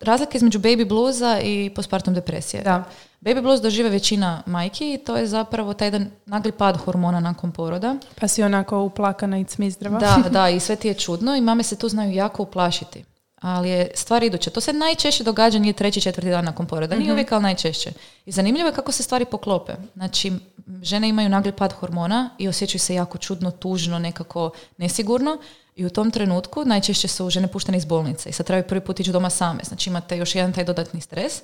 razlika između baby bluza i postpartum depresije. Da. Baby blues dožive većina majki i to je zapravo taj jedan nagli pad hormona nakon poroda. Pa si onako uplakana i cmizdrava. Da, da, i sve ti je čudno i mame se tu znaju jako uplašiti. Ali je stvar iduća. To se najčešće događa nije treći, četvrti dan nakon poroda. Nije mm uvijek, ali najčešće. I zanimljivo je kako se stvari poklope. Znači, žene imaju nagli pad hormona i osjećaju se jako čudno, tužno, nekako nesigurno. I u tom trenutku najčešće su žene puštene iz bolnice i sad trebaju prvi put ići doma same. Znači imate još jedan taj dodatni stres.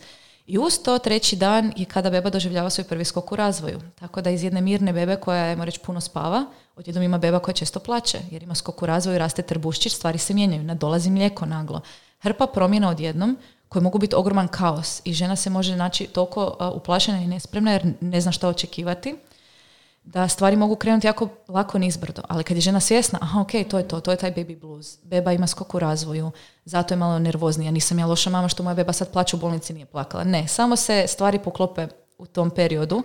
I uz to treći dan je kada beba doživljava svoj prvi skok u razvoju. Tako da iz jedne mirne bebe koja, ajmo reći, puno spava, odjednom ima beba koja često plaće, jer ima skok u razvoju, raste trbuščić, stvari se mijenjaju, nadolazi mlijeko naglo. Hrpa promjena odjednom koje mogu biti ogroman kaos i žena se može naći toliko uplašena i nespremna jer ne zna što očekivati. da stvari mogu krenuti jako lako nizbrdo. Ali kad je žena svjesna, aha, ok, to je to, to je taj baby blues. Beba ima skok u razvoju, zato je malo nervoznija. Nisam ja loša mama što moja beba sad plaća u bolnici nije plakala. Ne, samo se stvari poklope u tom periodu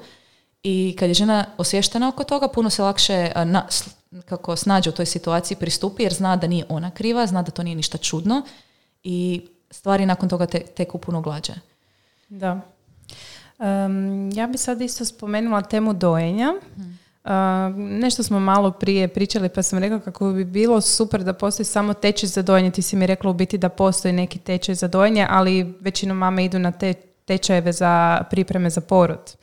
i kad je žena osvještena oko toga, puno se lakše na, kako snađe u toj situaciji pristupi jer zna da nije ona kriva, zna da to nije ništa čudno i stvari nakon toga te, teku puno glađe. Da. ja bi sad isto spomenula temu dojenja. nešto smo malo prije pričali pa sam rekla kako bi bilo super da postoji samo tečaj za dojenje. Ti si mi rekla u biti da postoji neki tečaj za dojenje, ali većinom mame idu na te tečajeve za pripreme za porod.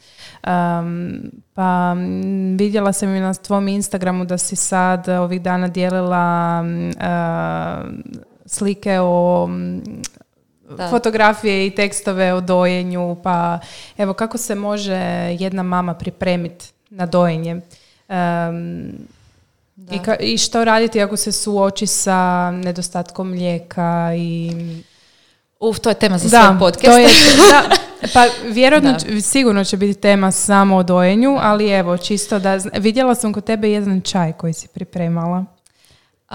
pa vidjela sam i na tvom Instagramu da si sad ovih dana dijelila slike o fotografije i tekstove o dojenju, pa evo kako se može jedna mama pripremiti na dojenje. i, I što raditi ako se suoči sa nedostatkom mlijeka i... Uf, to je tema za svoj podcast. To je, da, pa vjerojatno sigurno će biti tema samo o dojenju, ali evo, čisto da... Vidjela sam kod tebe jedan čaj koji si pripremala.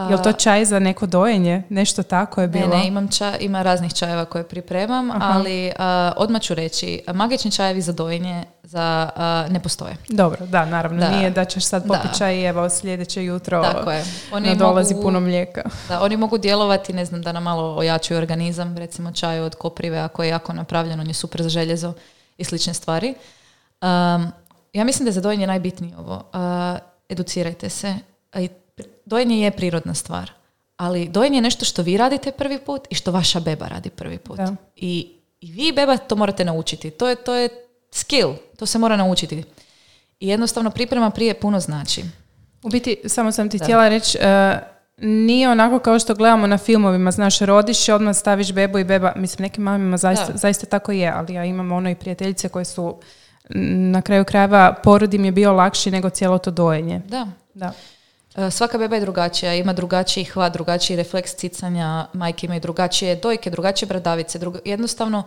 Je li to čaj za neko dojenje? Nešto tako je bilo? Ne, ne, imam čaj, ima raznih čajeva koje pripremam, ali uh, odmah ću reći, magični čajevi za dojenje za, ne postoje. Dobro, da, naravno. Nije da ćeš sad popiti čaj i evo sljedeće jutro tako je. Oni dolazi puno mlijeka. Da, oni mogu djelovati, ne znam, da nam malo ojačuju organizam, recimo čaj od koprive, ako je jako napravljen, on je super za željezo i slične stvari. Um, ja mislim da je za dojenje najbitnije ovo. Uh, educirajte se. I dojenje je prirodna stvar, ali dojenje je nešto što vi radite prvi put i što vaša beba radi prvi put. I, I vi beba to morate naučiti. To je, to je skill, to se mora naučiti. I jednostavno priprema prije puno znači. U biti, samo sam ti htjela reći, uh, nije onako kao što gledamo na filmovima, znaš, rodiš i odmah staviš bebu i beba, mislim, nekim mamima zaista, zaista tako je, ali ja imam ono i prijateljice koje su na kraju krajeva porod im je bio lakši nego cijelo to dojenje. Da. Da. E, svaka beba je drugačija, ima drugačiji hvat, drugačiji refleks cicanja, majke imaju drugačije dojke, drugačije bradavice. Jednostavno,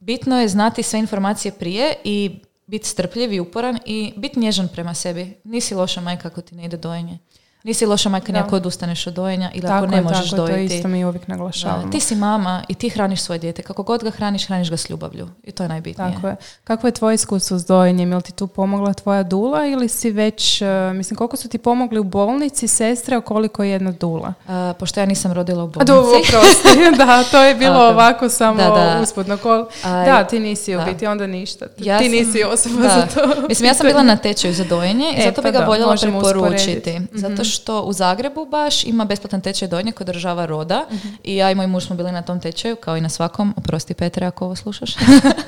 bitno je znati sve informacije prije i biti strpljiv i uporan i biti nježan prema sebi. Nisi loša majka ako ti ne ide dojenje. Nisi loša majka ni ako odustaneš od dojenja ili ako ne možeš tako, dojiti. To isto mi uvijek naglašavamo. ti si mama i ti hraniš svoje dijete. Kako god ga hraniš, hraniš ga s ljubavlju. I to je najbitnije. Tako je. Kako je tvoje iskustvo s dojenjem? Jel ti tu pomogla tvoja dula ili si već, e, mislim, koliko su ti pomogli u bolnici sestre, koliko je jedna dula? pošto ja nisam rodila u bolnici. da, to je bilo ovako samo da, da. uspodno. Kol... da, ti nisi u biti, onda ništa. Ja ti nisi osoba za to. Mislim, ja sam bila na tečaju za dojenje i e, zato bi pa ga voljela preporučiti. Zato mhm. Što u Zagrebu baš ima besplatan tečaj donje kod država roda i ja i moj muž smo bili na tom tečaju kao i na svakom, oprosti Petre ako ovo slušaš.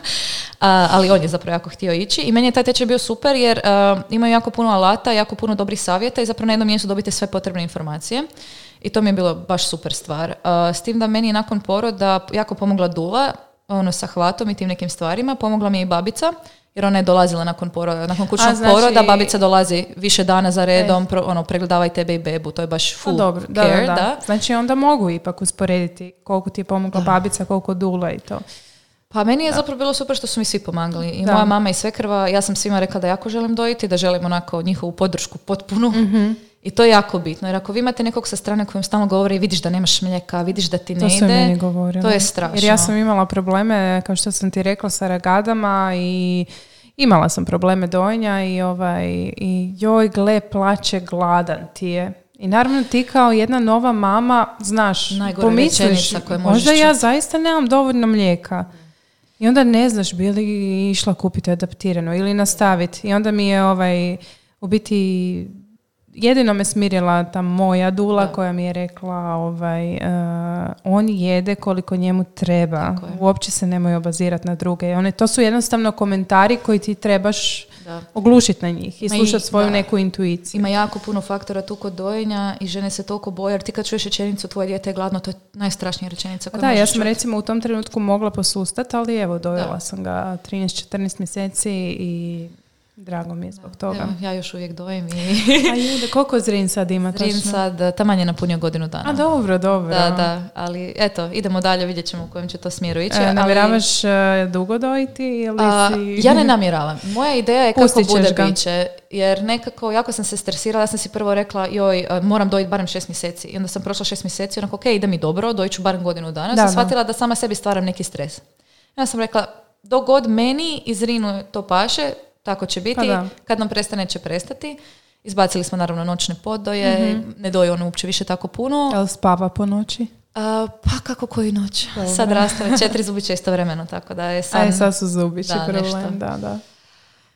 ali on je zapravo jako htio ići i meni je taj tečaj bio super jer uh, imaju jako puno alata, jako puno dobrih savjeta i zapravo na jednom mjestu dobite sve potrebne informacije. I to mi je bilo baš super stvar. s tim da meni je nakon poroda jako pomogla Dula, ono sa hvatom i tim nekim stvarima. Pomogla mi je i babica jer ona je dolazila nakon, poroda, nakon kućnog znači, poroda, babica dolazi više dana za redom, e. ono, pregledava i tebe i bebu, to je baš full dobro, care. Da, da, Znači onda mogu ipak usporediti koliko ti je pomogla babica, koliko dula i to. Pa meni je zapravo bilo super što su mi svi pomagali. I moja mama i svekrva, ja sam svima rekla da jako želim dojiti, da želim onako njihovu podršku potpunu. mm I to je jako bitno, jer ako vi imate nekog sa strane kojem stalno govori i vidiš da nemaš mlijeka, vidiš da ti ne to ide, to je strašno. Jer ja sam imala probleme, kao što sam ti rekla, sa ragadama i imala sam probleme dojenja i ovaj i joj gle plaće gladan ti je. I naravno ti kao jedna nova mama, znaš, Najgore pomisliš, možda ja zaista nemam dovoljno mlijeka. I onda ne znaš bi li išla kupiti adaptirano ili nastaviti. I onda mi je ovaj, u biti jedino me smirila ta moja dula koja mi je rekla ovaj, uh, on jede koliko njemu treba. Uopće se nemoj obazirati na druge. One, to su jednostavno komentari koji ti trebaš da. oglušiti na njih i slušati svoju neku intuiciju. Ima jako puno faktora tu kod dojenja i žene se toliko boje, jer ti kad čuješ rečenicu tvoje dijete je gladno, to je najstrašnija rečenica koju Da, ja sam recimo u tom trenutku mogla posustati, ali evo, dojela sam ga 13-14 mjeseci i Drago mi je zbog toga. Evo, ja još uvijek dojim i A je, koliko Zrin sad ima Zrin točno? sad taman je napunio godinu dana. A dobro, dobro. Da, da, ali eto, idemo dalje, vidjet ćemo u kojem će to smjeru ići. E, ali- namjeravaš e, dugo dojiti ili A, si... ja ne namjeravam. Moja ideja je kako Pustit ćeš bude ga. biće. Jer nekako, jako sam se stresirala, ja sam si prvo rekla, joj, a, moram dojiti barem šest mjeseci. I onda sam prošla šest mjeseci, onako, ok, ide mi dobro, dojit ću barem godinu dana. Da, sam da. shvatila da sama sebi stvaram neki stres. Ja sam rekla, dok god meni iz Rinu to paše, tako će biti. Pa da. Kad nam prestane, će prestati. Izbacili smo naravno noćne podoje, Mhm. ne doje on uopće više tako puno. Jel spava po noći? A, pa kako koju noć? Sad rastave četiri zubića istovremeno, tako da je san... Aj, sad su zubići Da, problem, nešto. da, da.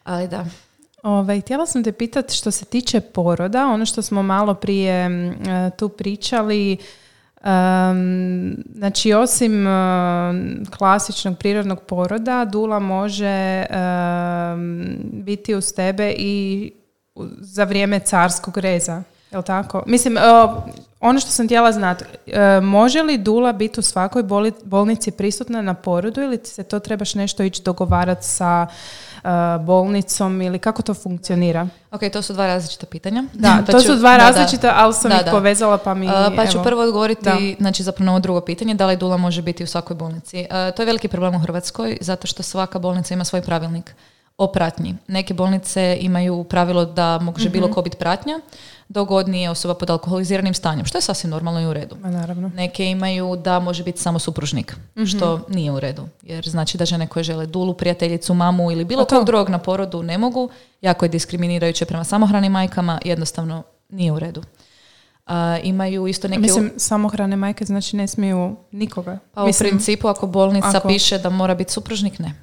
Ali da. Ove, htjela sam te pitati što se tiče poroda, ono što smo malo prije e, tu pričali, em, znači osim em, klasičnog prirodnog poroda, dula može em, biti uz tebe i za vrijeme carskog reza. Jel tako? Mislim, ono što sam htjela znati, e, može li dula biti u svakoj boli- bolnici prisutna na porodu ili ti se to trebaš nešto ići dogovarati sa bolnicom ili kako to funkcionira? Ok, to su dva različita pitanja. Da, Pa to ću- su dva da, da. različita, ali sam Da, ih da. povezala pa mi... A, pa ću evo. prvo odgovoriti, Da. znači zapravo na ovo drugo pitanje, da li dula može biti u svakoj bolnici. A, to je veliki problem u Hrvatskoj, zato što svaka bolnica ima svoj pravilnik o pratnji. Neke bolnice imaju pravilo da može bilo Mhm. ko biti pratnja, dok god nije osoba pod alkoholiziranim stanjem, što je sasvim normalno i u redu. Ma, naravno. Neke imaju da može biti samo supružnik, Mhm. što nije u redu. Jer znači da žene koje žele dulu, prijateljicu, mamu ili bilo Pa kog drugog na porodu ne mogu. Jako je diskriminirajuće prema samohranim majkama, jednostavno nije u redu. A, imaju isto neke... Mislim, samohrane majke znači ne smiju nikoga. pa u Mislim, principu ako bolnica ako- piše da mora biti supružnik, ne.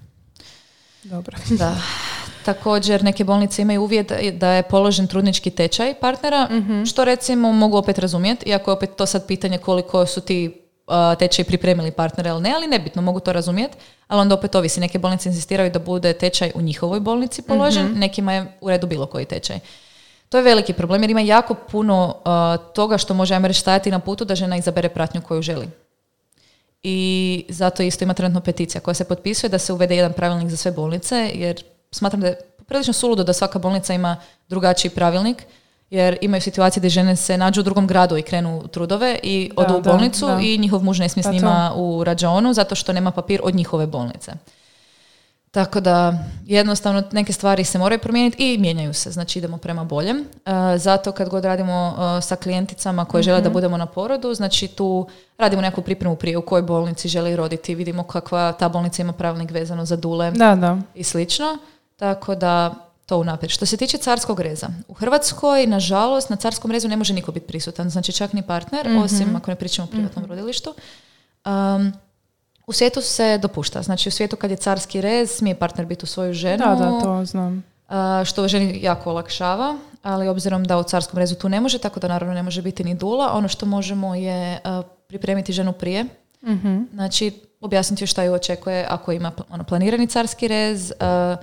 Dobro. Da. Također neke bolnice imaju uvjet da je položen trudnički tečaj partnera, Mhm. što recimo mogu opet razumjeti, iako je opet to sad pitanje koliko su ti tečaj pripremili partnera ili ne, ali nebitno, mogu to razumjeti, ali onda opet ovisi. Neke bolnice insistiraju da bude tečaj u njihovoj bolnici položen, Mhm. nekima je u redu bilo koji tečaj. To je veliki problem jer ima jako puno a, toga što može, ajmo reći, stajati na putu da žena izabere pratnju koju želi. I zato isto ima trenutno peticija koja se potpisuje da se uvede jedan pravilnik za sve bolnice, jer smatram da je prilično suludo da svaka bolnica ima drugačiji pravilnik, jer imaju situacije gdje žene se nađu u drugom gradu i krenu u trudove i Da, odu u da, bolnicu da. i njihov muž ne smije Pa s njima u rađonu zato što nema papir od njihove bolnice. Tako da jednostavno neke stvari se moraju promijeniti i mijenjaju se, znači idemo prema boljem. E, zato kad god radimo e, sa klijenticama koje žele Mhm. da budemo na porodu, znači tu radimo neku pripremu prije u kojoj bolnici žele roditi, vidimo kakva ta bolnica ima pravilnik vezano za dule Da, da. i slično. Tako da to unaprijed. Što se tiče carskog reza, u Hrvatskoj, nažalost, na carskom rezu ne može niko biti prisutan, znači čak ni partner, Mhm. osim ako ne pričamo o privatnom rodilištu. Um, u svijetu se dopušta. Znači u svijetu kad je carski rez, smije partner biti u svoju ženu, Da, da, to znam. a, što ženi jako olakšava, ali obzirom da u carskom rezu tu ne može, tako da naravno ne može biti ni dula, ono što možemo je pripremiti ženu prije. Mhm. Znači, objasniti joj šta ju očekuje ako ima ono, planirani carski rez a,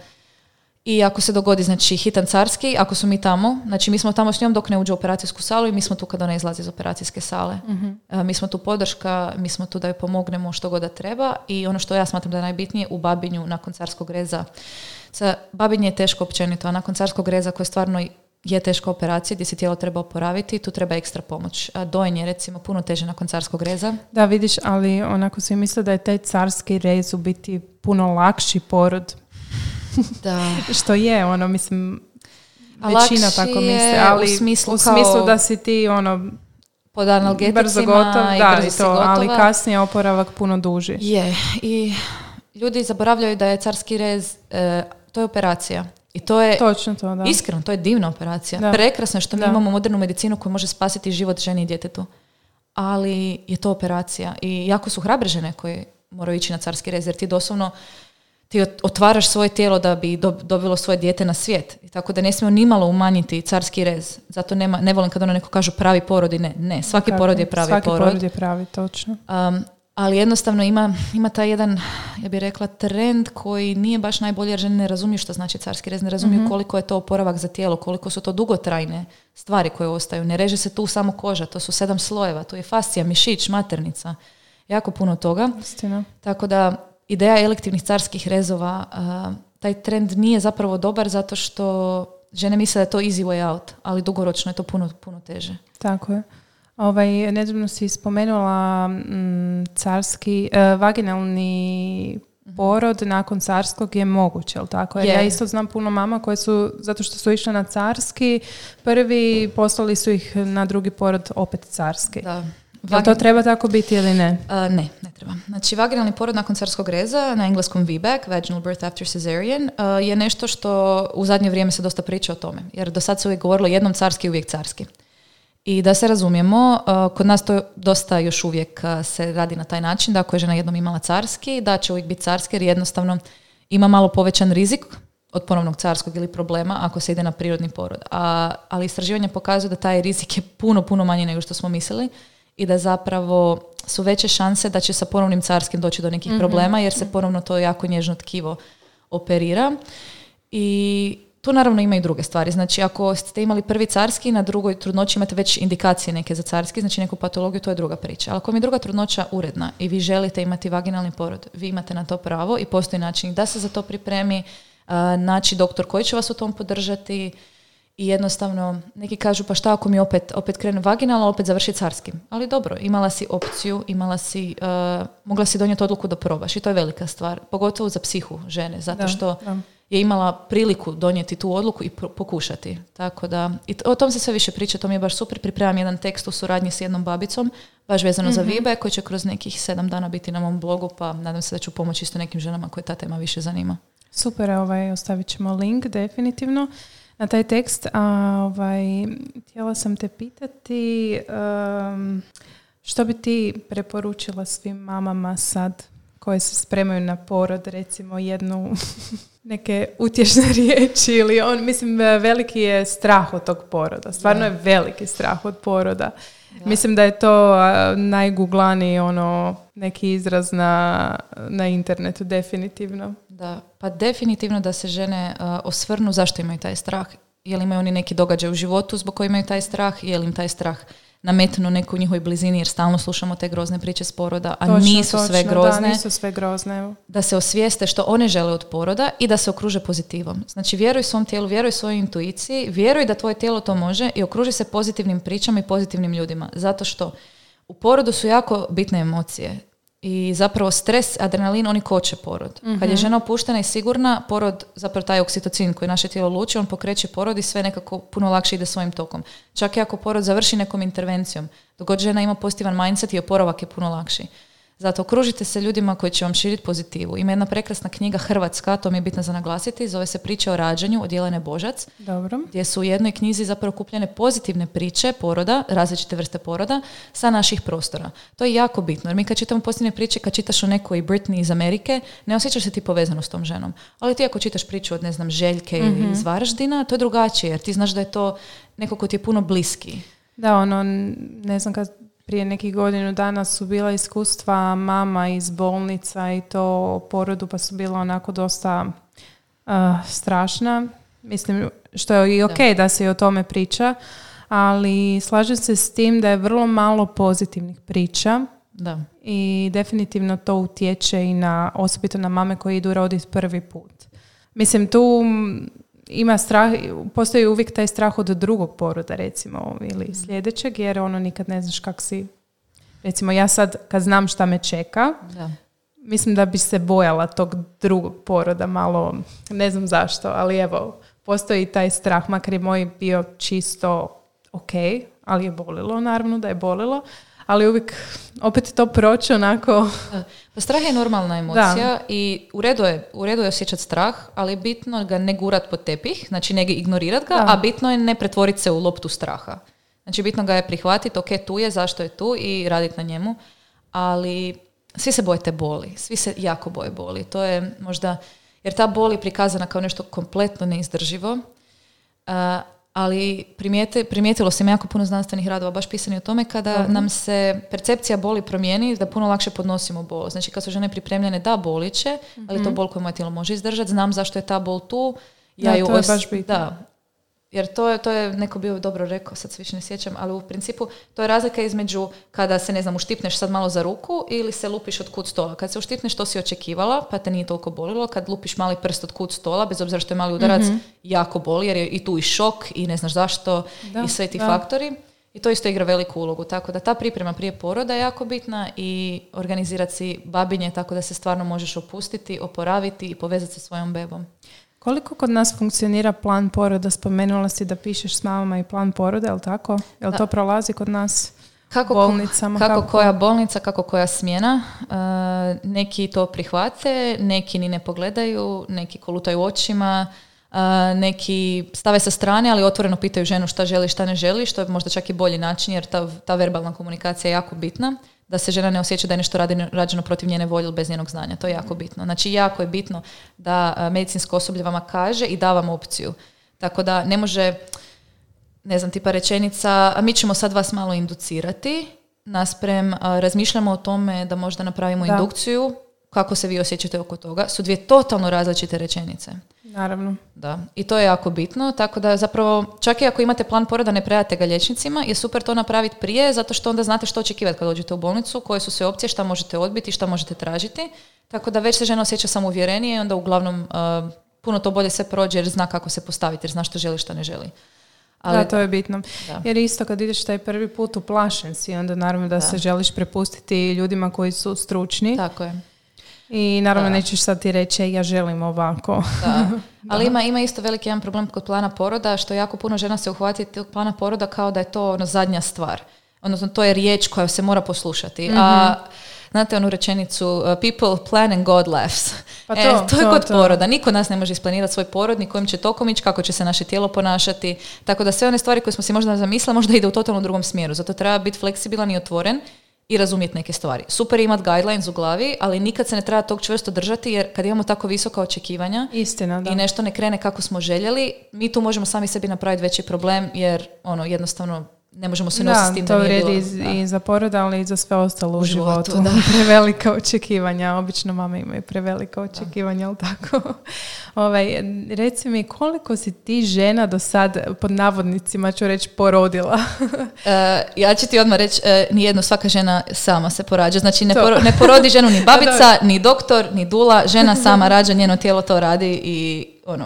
i ako se dogodi znači hitan carski, ako su mi tamo, znači mi smo tamo s njom dok ne uđe u operacijsku salu i mi smo tu kada ona izlazi iz operacijske sale. A, mi smo tu podrška, mi smo tu da joj pomognemo što god da treba i ono što ja smatram da je najbitnije u babinju nakon carskog reza. Sa, babinje je teško općenito, a nakon carskog reza koje stvarno je teška operacija gdje se tijelo treba oporaviti, tu treba ekstra pomoć. A dojenje je recimo puno teže nakon carskog reza. Da, vidiš, ali onako svi misle da je taj carski rez u biti puno lakši porod. Da. Što je, ono, mislim, A većina lakši tako misle, u ali smislu u kao- smislu da si ti, ono, Pod analgeticima brzo gotov, i da, brzo i si to, ali gotova. kasnije oporavak puno duži. Je, i ljudi zaboravljaju da je carski rez, e, to je operacija. I to je, Točno to, da. iskreno, to je divna operacija. Da. Prekrasno je što mi Da. imamo modernu medicinu koja može spasiti život ženi i djetetu. Ali je to operacija. I jako su hrabre žene koje moraju ići na carski rez, jer ti doslovno ti ot- otvaraš svoje tijelo da bi dob- dobilo svoje dijete na svijet. I tako da ne smijemo nimalo umanjiti carski rez. Zato nema, ne volim kad ono neko kažu pravi porod i ne. Ne, svaki Tako, porod je pravi Svaki porod. porod je pravi, točno. Um, ali jednostavno ima, ima taj jedan, ja bih rekla, trend koji nije baš najbolji jer žene ne razumiju što znači carski rez, ne razumiju koliko je to oporavak za tijelo, koliko su to dugotrajne stvari koje ostaju. Ne reže se tu samo koža, to su sedam slojeva, tu je fascija, mišić, maternica, jako puno toga. Istina. Tako da ideja elektivnih carskih rezova uh, taj trend nije zapravo dobar zato što žene misle da je to easy way out, ali dugoročno je to puno, puno teže. Tako je. Ovaj, nedavno si spomenula mm, carski, e, vaginalni porod nakon carskog je moguće, jel tako? Jer Je. ja isto znam puno mama koje su, zato što su išle na carski, prvi poslali su ih na drugi porod opet carski. Da. Jel to treba tako biti ili ne? Uh, ne, ne treba. Znači, vaginalni porod nakon carskog reza, na engleskom VBAC, vaginal birth after cesarean, uh, je nešto što u zadnje vrijeme se dosta priča o tome. Jer do sad se uvijek govorilo jednom carski, uvijek carski. I da se razumijemo, uh, kod nas to dosta još uvijek uh, se radi na taj način, da ako je žena jednom imala carski, da će uvijek biti carski jer jednostavno ima malo povećan rizik od ponovnog carskog ili problema ako se ide na prirodni porod. A, ali istraživanja pokazuju da taj rizik je puno, puno manji nego što smo mislili i da zapravo su veće šanse da će sa ponovnim carskim doći do nekih problema jer se ponovno to jako nježno tkivo operira. I tu naravno ima i druge stvari. Znači ako ste imali prvi carski, na drugoj trudnoći imate već indikacije neke za carski, znači neku patologiju, to je druga priča. Ali ako vam je druga trudnoća uredna i vi želite imati vaginalni porod, vi imate na to pravo i postoji način da se za to pripremi, naći doktor koji će vas u tom podržati i jednostavno neki kažu pa šta ako mi opet, opet krene vaginalno, opet završi carskim. Ali dobro, imala si opciju, imala si, uh, mogla si donijeti odluku da probaš i to je velika stvar, pogotovo za psihu žene, zato Da, što da. je imala priliku donijeti tu odluku i pro- pokušati. Tako da, i t- o tom se sve više priča, to mi je baš super. Pripremam jedan tekst u suradnji s jednom babicom, baš vezano za Vibe, koji će kroz nekih sedam dana biti na mom blogu, pa nadam se da ću pomoći isto nekim ženama koje ta tema više zanima. Super, ovaj, ostavit ćemo link definitivno na taj tekst. A, ovaj, htjela sam te pitati em, što bi ti preporučila svim mamama sad koje se spremaju na porod, recimo jednu neke utješne riječi ili on, mislim veliki je strah od tog poroda, stvarno je veliki strah od poroda. Mislim da je to najguglaniji ono neki izraz na, na internetu definitivno. Da, pa definitivno da se žene uh, osvrnu zašto imaju taj strah. Je li imaju oni neki događaj u životu zbog koji imaju taj strah, je li im taj strah nametnu neko u njihovoj blizini jer stalno slušamo te grozne priče s poroda, a Točno, nisu sve točno, grozne. Da, nisu sve grozne. da se osvijeste što one žele od poroda i da se okruže pozitivom. Znači vjeruj svom tijelu, vjeruj svojoj intuiciji, vjeruj da tvoje tijelo to može i okruži se pozitivnim pričama i pozitivnim ljudima. Zato što u porodu su jako bitne emocije. I zapravo stres, adrenalin, oni koče porod. Kad je žena opuštena i sigurna, porod, zapravo taj oksitocin koji naše tijelo luči, on pokreće porod i sve nekako puno lakše ide svojim tokom. Čak i ako porod završi nekom intervencijom, dok god žena ima pozitivan mindset i oporavak je puno lakši. Zato okružite se ljudima koji će vam širiti pozitivu. Ima jedna prekrasna knjiga Hrvatska, to mi je bitno za naglasiti, zove se Priče o rađanju od Jelene Božac, Dobro. gdje su u jednoj knjizi zapravo kupljene pozitivne priče poroda, različite vrste poroda, sa naših prostora. To je jako bitno, jer mi kad čitamo pozitivne priče, kad čitaš o nekoj Britney iz Amerike, ne osjećaš se ti povezano s tom ženom. Ali ti ako čitaš priču od, ne znam, Željke ili iz Varaždina, to je drugačije, jer ti znaš da je to neko ko ti je puno bliski. Da, ono, ne znam kad prije nekih godinu dana su bila iskustva mama iz bolnica i to o porodu pa su bila onako dosta uh, strašna. Mislim, što je i ok da. se i o tome priča, ali slažem se s tim da je vrlo malo pozitivnih priča Da. i definitivno to utječe i na, osobito na mame koje idu roditi prvi put. Mislim, tu ima strah, postoji uvijek taj strah od drugog poroda, recimo, ili sljedećeg, jer ono nikad ne znaš kak si... Recimo, ja sad, kad znam šta me čeka, Da. mislim da bi se bojala tog drugog poroda malo, ne znam zašto, ali evo, postoji taj strah, makar je moj bio čisto ok, ali je bolilo, naravno da je bolilo, ali uvijek, opet to proći onako, Da. Pa strah je normalna emocija i u redu je, u redu je osjećati strah, ali bitno ga ne gurat pod tepih, znači ne ignorirat ga, Da. a bitno je ne pretvoriti se u loptu straha. Znači bitno ga je prihvatiti, ok, tu je, zašto je tu i raditi na njemu, ali svi se boje te boli, svi se jako boje boli. To je možda, jer ta bol je prikazana kao nešto kompletno neizdrživo, a, ali primijete, primijetilo se jako puno znanstvenih radova baš pisani o tome kada nam se percepcija boli promijeni da puno lakše podnosimo bol. Znači kad su žene pripremljene da bolit će, ali to bol koju moje tijelo može izdržati, znam zašto je ta bol tu, ja Da, ju to je baš bitno. Da. Jer to je, to je neko bio dobro rekao, sad se više ne sjećam, ali u principu to je razlika između kada se, ne znam, uštipneš sad malo za ruku ili se lupiš od kut stola. Kad se uštipneš, to si očekivala, pa te nije toliko bolilo. Kad lupiš mali prst od kut stola, bez obzira što je mali udarac, jako boli, jer je i tu i šok i ne znaš zašto Da, i sve ti da. faktori. I to isto igra veliku ulogu. Tako da ta priprema prije poroda je jako bitna i organizirati si babinje tako da se stvarno možeš opustiti, oporaviti i povezati sa svojom bebom. Koliko kod nas funkcionira plan poroda? Spomenula si da pišeš s mamama i plan poroda, jel tako? Jel Da. to prolazi kod nas? Kako, ko- Bolnicama, kako, kako? koja bolnica, kako koja smjena. E, neki to prihvate, neki ni ne pogledaju, neki kolutaju očima, e, neki stave sa strane, ali otvoreno pitaju ženu šta želi, šta ne želi, što je možda čak i bolji način, jer ta, ta verbalna komunikacija je jako bitna da se žena ne osjeća da je nešto rađeno protiv njene volje ili bez njenog znanja. To je jako bitno. Znači, jako je bitno da e, medicinsko osoblje vama kaže i da vam opciju. Tako da ne može, ne znam, tipa rečenica, a mi ćemo sad vas malo inducirati, nasprem a, razmišljamo o tome da možda napravimo Da. indukciju, kako se vi osjećate oko toga, su dvije totalno različite rečenice. Naravno. Da, i to je jako bitno, tako da zapravo čak i ako imate plan poroda ne predate ga liječnicima, je super to napraviti prije, zato što onda znate što očekivati kad dođete u bolnicu, koje su sve opcije, šta možete odbiti, šta možete tražiti, tako da već se žena osjeća samouvjerenije i onda uglavnom a, puno to bolje sve prođe jer zna kako se postaviti, jer zna što želi, što ne želi. da, to je bitno. Da. Jer isto kad ideš taj prvi put uplašen si, onda naravno da, se želiš prepustiti ljudima koji su stručni. Tako je. I naravno Da. nećeš sad ti reći "E, ja želim ovako. Da. Ali ima, ima isto veliki jedan problem kod plana poroda, što jako puno žena se uhvati tog plana poroda kao da je to ono zadnja stvar. Odnosno, to je riječ koja se mora poslušati. A Mhm. znate onu rečenicu uh, people plan and God laughs. Pa E, to, to je to, kod to. poroda. Niko nas ne može isplanirati svoj porod, ni kojim će tokom ići, kako će se naše tijelo ponašati. Tako da sve one stvari koje smo si možda zamislili, možda ide u totalno drugom smjeru. Zato treba biti fleksibilan i otvoren i razumjeti neke stvari. Super je imat guidelines u glavi, ali nikad se ne treba tog čvrsto držati, jer kad imamo tako visoka očekivanja, Istina, da. i nešto ne krene kako smo željeli, mi tu možemo sami sebi napraviti veći problem jer ono jednostavno ne možemo se nositi s tim da, to nije vrijedi bilo. Da. i za porod, ali i za sve ostalo u, U životu. životu, da. prevelika očekivanja. Obično mame imaju prevelika očekivanja, ali tako? ovaj, reci mi, koliko si ti žena do sad, pod navodnicima ću reći, porodila? E, ja ću ti odmah reći, e, nijedno, svaka žena sama se porađa. Znači ne, To. poro- ne porodi ženu ni babica, Da. ni doktor, ni dula. Žena sama rađa, njeno tijelo to radi i ono,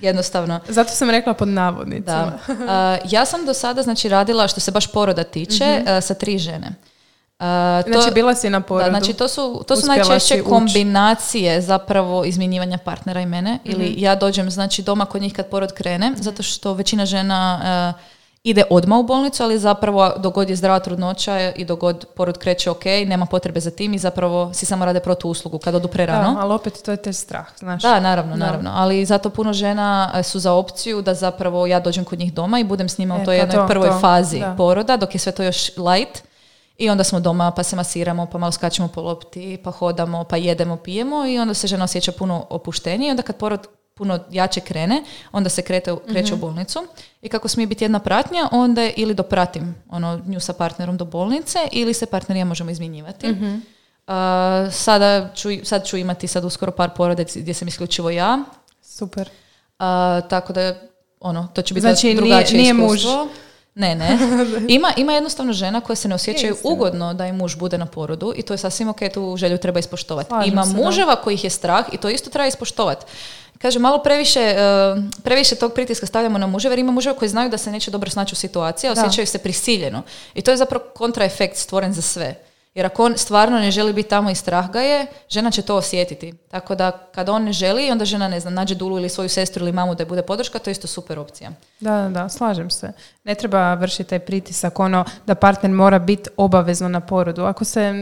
jednostavno Zato sam rekla pod navodnicima. Da. Uh, ja sam do sada znači radila što se baš poroda tiče uh, sa tri žene. Uh, to- Znači, bila si na Da, porodu. znači to su, to su najčešće kombinacije zapravo izmjenjivanja partnera i mene. Mhm. Ili ja dođem znači doma kod njih kad porod krene, zato što većina žena uh, ide odmah u bolnicu, ali zapravo dok god je zdrava trudnoća i dok god porod kreće ok, nema potrebe za tim i zapravo si samo rade protu uslugu kad odu prerano. Da, ali opet to je te strah, znaš. Da, naravno, Da. naravno. Ali zato puno žena e, su za opciju da zapravo ja dođem kod njih doma i budem s njima E, u toj pa jednoj to, prvoj to, fazi da. poroda, dok je sve to još light. I onda smo doma, pa se masiramo, pa malo skačemo po lopti, pa hodamo, pa jedemo, pijemo i onda se žena osjeća puno opuštenije. I onda kad porod puno jače krene, onda se krete, kreće Mhm. u bolnicu. I kako smije biti jedna pratnja, onda je ili dopratim ono, nju sa partnerom do bolnice ili se partner i ja možemo izmjenjivati. Mhm. Uh, sada ću, sad ću imati sad uskoro par porode gdje sam isključivo ja, Super. a, tako da ono, to će biti Znači, nije- drugačije nije muž. iskustvo. Ne, ne. Ima, ima jednostavno žena koje se ne osjećaju ugodno da im muž bude na porodu i to je sasvim ok, tu želju treba ispoštovati. Slažem Ima se, da. muževa kojih je strah i to isto treba ispoštovati. Kaže, malo previše, e, previše tog pritiska stavljamo na muževe jer ima muževa koji znaju da se neće dobro snaći u situaciji, a Da. osjećaju se prisiljeno. I to je zapravo kontraefekt stvoren za sve. Jer ako on stvarno ne želi biti tamo i strah ga je, žena će to osjetiti. Tako da kada on ne želi, onda žena ne znam, nađe dulu ili svoju sestru ili mamu da je bude podrška, to je isto super opcija. Da, da, da, slažem se. Ne treba vršiti taj pritisak, ono da partner mora biti obavezno na porodu. Ako se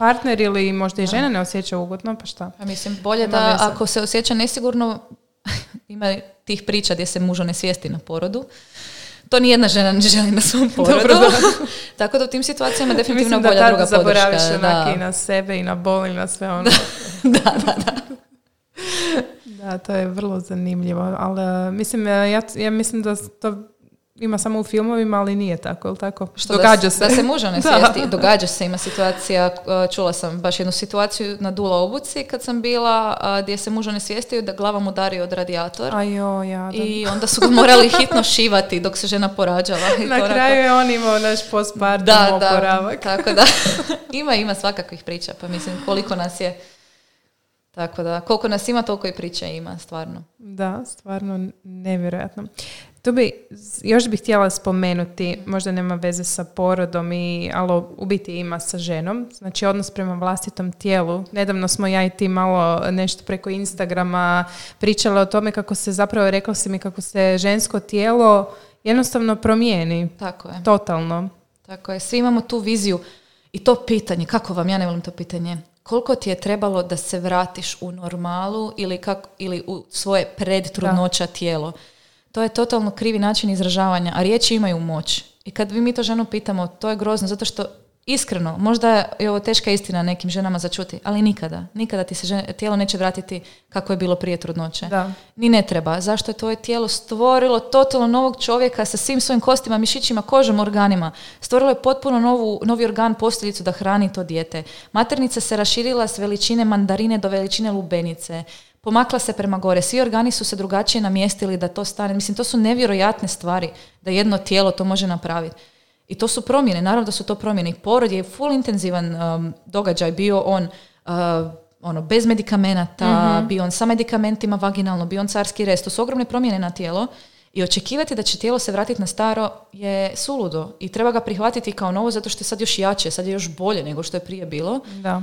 partner ili možda i žena ne osjeća ugodno, pa šta? Pa mislim, bolje da veze. ako se osjeća nesigurno, ima tih priča gdje se mužo ne svijesti na porodu. To nijedna žena ne želi na svom porodu. Dobro, da. Tako da u tim situacijama definitivno Mislim da bolja tad druga zaboraviš podrška. onak Da. i na sebe i na bol i na sve ono. da, da, da. Da, to je vrlo zanimljivo, ali mislim, ja, ja mislim da to ima samo u filmovima, ali nije tako, ili tako? Što Događa da, se. Da se muža ne svijesti. Događa se, ima situacija, čula sam baš jednu situaciju na Dula obuci kad sam bila, gdje se muža ne svijestio da glava mu dari od radijator. Ajo, ja, I onda su ga morali hitno šivati dok se žena porađala. I Na to kraju je on imao naš postpartum da, oporavak. Da, tako da, ima, ima svakakvih priča, pa mislim koliko nas je, tako da, koliko nas ima, toliko i priča ima, stvarno. Da, stvarno nevjerojatno. Tu bi, još bih htjela spomenuti, možda nema veze sa porodom, i, ali u biti ima sa ženom, znači odnos prema vlastitom tijelu. Nedavno smo ja i ti malo nešto preko Instagrama pričale o tome kako se zapravo, rekla si mi kako se žensko tijelo jednostavno promijeni. Tako je. Totalno. Tako je, svi imamo tu viziju i to pitanje, kako vam, ja ne volim to pitanje, koliko ti je trebalo da se vratiš u normalu ili, kako, ili u svoje predtrudnoća tijelo? To je totalno krivi način izražavanja, a riječi imaju moć. I kad vi mi to ženu pitamo, to je grozno, zato što iskreno, možda je ovo teška istina nekim ženama začuti, ali nikada, nikada ti se tijelo neće vratiti kako je bilo prije trudnoće. Da. Ni ne treba. Zašto je tvoje tijelo stvorilo totalno novog čovjeka sa svim svojim kostima, mišićima, kožom, organima. Stvorilo je potpuno novu, novi organ posteljicu da hrani to dijete. Maternica se raširila s veličine mandarine do veličine lubenice pomakla se prema gore, svi organi su se drugačije namjestili da to stane. Mislim, to su nevjerojatne stvari da jedno tijelo to može napraviti. I to su promjene, naravno da su to promjene. Porod je full intenzivan um, događaj, bio on uh, ono, bez medikamenata, mm bio on sa medikamentima vaginalno, bio on carski rest. To su ogromne promjene na tijelo i očekivati da će tijelo se vratiti na staro je suludo i treba ga prihvatiti kao novo zato što je sad još jače, sad je još bolje nego što je prije bilo. Da.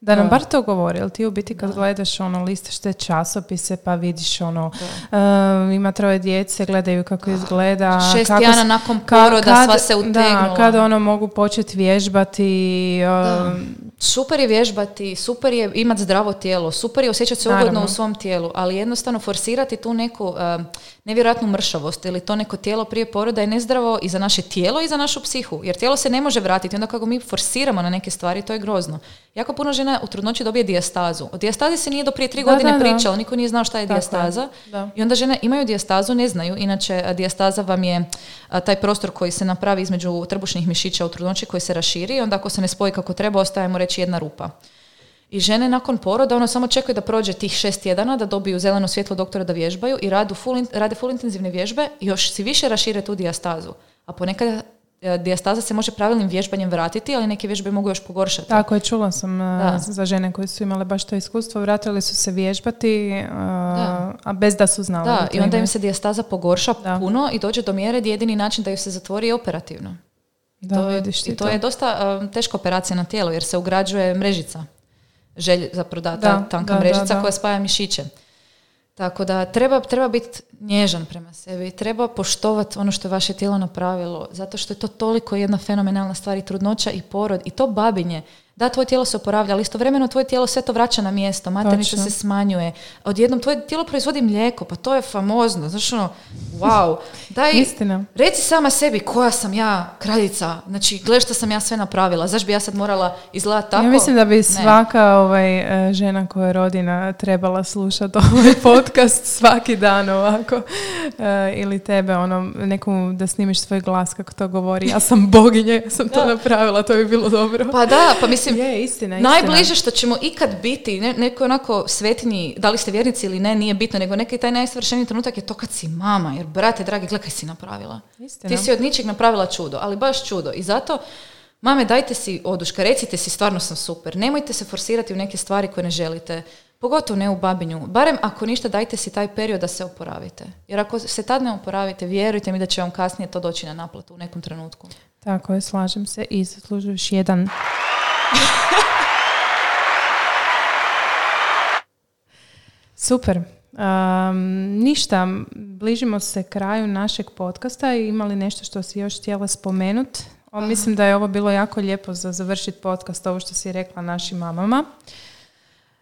Da nam bar to govori, jel ti u biti kad gledaš ono, listaš te časopise pa vidiš ono, uh, ima troje djece, gledaju kako izgleda. Šest jana nakon poroda sva se utegnula. Da, kada ono mogu početi vježbati. Uh, super je vježbati, super je imati zdravo tijelo, super je osjećati se ugodno u svom tijelu, ali jednostavno forsirati tu neku uh, nevjerojatnu mršavost ili to neko tijelo prije poroda je nezdravo i za naše tijelo i za našu psihu, jer tijelo se ne može vratiti. Onda kako mi forsiramo na neke stvari, to je grozno. Jako puno žena u trudnoći dobije dijastazu. O dijastazi se nije do prije tri godine pričalo, niko nije znao šta je dijastaza. I onda žene imaju dijastazu, ne znaju. Inače, dijastaza vam je taj prostor koji se napravi između trbušnih mišića u trudnoći koji se raširi. Onda ako se ne spoji kako treba, ostajemo reći jedna rupa. I žene nakon poroda ono samo čekaju da prođe tih šest tjedana, da dobiju zeleno svjetlo doktora da vježbaju i radu full, rade full intenzivne vježbe i još si više rašire tu dijastazu. A ponekad E, dijastaza se može pravilnim vježbanjem vratiti, ali neke vježbe mogu još pogoršati. Tako je, čula sam e, za žene koje su imale baš to iskustvo, vratili su se vježbati, e, a bez da su znali. Da, i onda im se dijastaza pogorša puno i dođe do mjere gdje jedini način da ju se zatvori je operativno. Da, to, vidiš I to, je dosta teška operacija na tijelo jer se ugrađuje mrežica. Želj, zapravo da, ta tanka mrežica koja spaja mišiće. Tako da treba, treba biti nježan prema sebi, treba poštovati ono što je vaše tijelo napravilo, zato što je to toliko jedna fenomenalna stvar i trudnoća i porod i to babinje da, tvoje tijelo se oporavlja, ali istovremeno tvoje tijelo sve to vraća na mjesto, maternica se smanjuje. Odjednom tvoje tijelo proizvodi mlijeko, pa to je famozno. Znaš ono, wow. Daj, Istina. Reci sama sebi koja sam ja kraljica. Znači, gledaj što sam ja sve napravila. Zašto bi ja sad morala izgledati tako? Ja mislim da bi svaka ovaj, e, žena koja je rodina trebala slušati ovaj podcast svaki dan ovako. E, ili tebe, ono, nekom da snimiš svoj glas kako to govori. Ja sam boginja, ja sam to napravila, to bi bilo dobro. Pa da, pa mislim, je, istina, najbliže što ćemo ikad biti, ne, neko onako svetinji, da li ste vjernici ili ne, nije bitno, nego neki taj najsvršeniji trenutak je to kad si mama, jer brate, dragi, gledaj kaj si napravila. Istina. Ti si od ničeg napravila čudo, ali baš čudo. I zato, mame, dajte si oduška, recite si, stvarno sam super. Nemojte se forsirati u neke stvari koje ne želite. Pogotovo ne u babinju. Barem ako ništa dajte si taj period da se oporavite. Jer ako se tad ne oporavite, vjerujte mi da će vam kasnije to doći na naplatu u nekom trenutku. Tako je, slažem se i zaslužuješ jedan Super. Um, ništa, bližimo se kraju našeg podcasta i imali nešto što si još htjela spomenut. On, mislim da je ovo bilo jako lijepo za završiti podcast, ovo što si rekla našim mamama.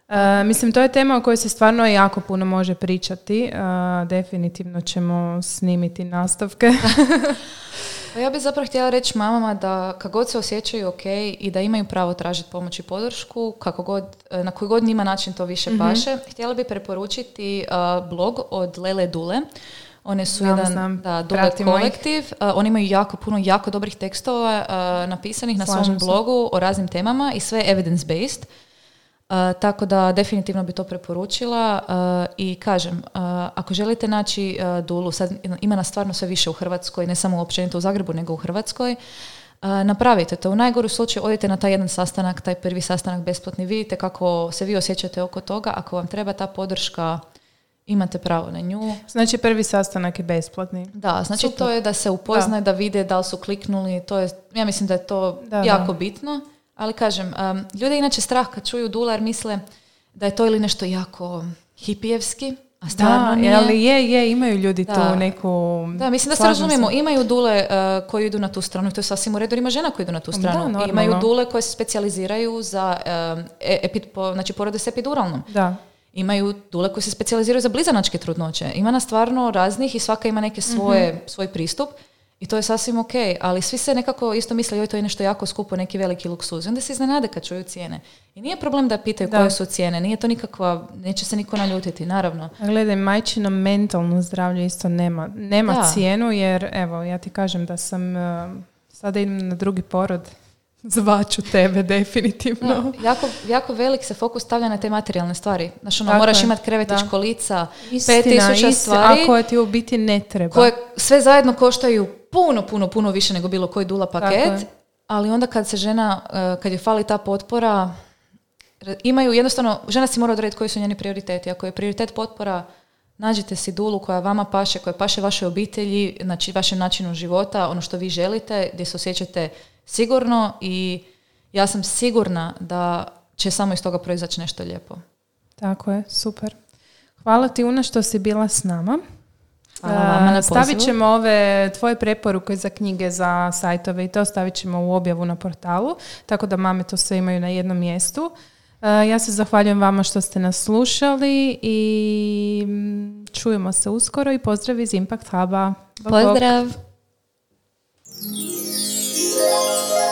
Uh, mislim, to je tema o kojoj se stvarno jako puno može pričati. Uh, definitivno ćemo snimiti nastavke. Pa ja bih zapravo htjela reći mamama da kako god se osjećaju ok i da imaju pravo tražiti pomoć i podršku, kako god, e, na koji god njima način to više mm paše, htjela bih preporučiti blog od Lele Dule One su Znam, jedan znam. da, ih. kolektiv. Uh, oni imaju jako puno, jako dobrih tekstova uh, napisanih na Slažem svom se. blogu o raznim temama i sve evidence-based. Uh, tako da definitivno bi to preporučila uh, i kažem, uh, ako želite naći Dulu, sad ima nas stvarno sve više u Hrvatskoj, ne samo općenito u Zagrebu, nego u Hrvatskoj, napravite to. U najgoru slučaju odite na taj jedan sastanak, taj prvi sastanak besplatni, vidite kako se vi osjećate oko toga, ako vam treba ta podrška, imate pravo na nju. Znači prvi sastanak je besplatni. Da, znači Super. to je da se upoznaje, da. vide da li su kliknuli, to je, ja mislim da je to Da, jako da. bitno, ali kažem, um, ljude inače strah kad čuju dular misle da je to ili nešto jako hipijevski, a stvarno Da, nije. ali je, je, imaju ljudi Da. tu neku... Da, mislim da se razumijemo, imaju dule uh, koji idu na tu stranu, i to je sasvim u redu, ima žena koji idu na tu Da, stranu. normalno. imaju dule koje se specijaliziraju za um, e- epi- po- znači porode s epiduralnom. Da. Imaju dule koji se specijaliziraju za blizanačke trudnoće. Ima nas stvarno raznih i svaka ima neke svoje, Mhm. svoj pristup i to je sasvim ok, ali svi se nekako isto misle joj to je nešto jako skupo, neki veliki luksuz. I onda se iznenade kad čuju cijene. I nije problem da pitaju Da. koje su cijene, nije to nikakva, neće se niko naljutiti, naravno. Gledaj, majčino mentalno zdravlje isto nema, nema Da. cijenu jer evo, ja ti kažem da sam uh, sada idem na drugi porod. Zvaću tebe definitivno. Da, jako, jako velik se fokus stavlja na te materijalne stvari. Znaš, ono, Tako moraš imati krevetić, kolica, 5000 istina, stvari. A koje ti u biti ne treba. koje sve zajedno koštaju puno, puno, puno više nego bilo koji dula paket. Ali onda kad se žena, eh, kad je fali ta potpora, imaju jednostavno, žena si mora odrediti koji su njeni prioriteti. Ako je prioritet potpora, nađite si dulu koja vama paše, koja paše vašoj obitelji, znači vašem načinu života, ono što vi želite, gdje se osjećate sigurno i ja sam sigurna da će samo iz toga proizaći nešto lijepo. Tako je, super. Hvala ti Una što si bila s nama. Hvala vama na Stavit ćemo ove tvoje preporuke za knjige, za sajtove i to stavit ćemo u objavu na portalu, tako da mame to sve imaju na jednom mjestu. Ja se zahvaljujem vama što ste nas slušali i mm, čujemo se uskoro i pozdrav iz Impact Huba. Bok. Pozdrav! Música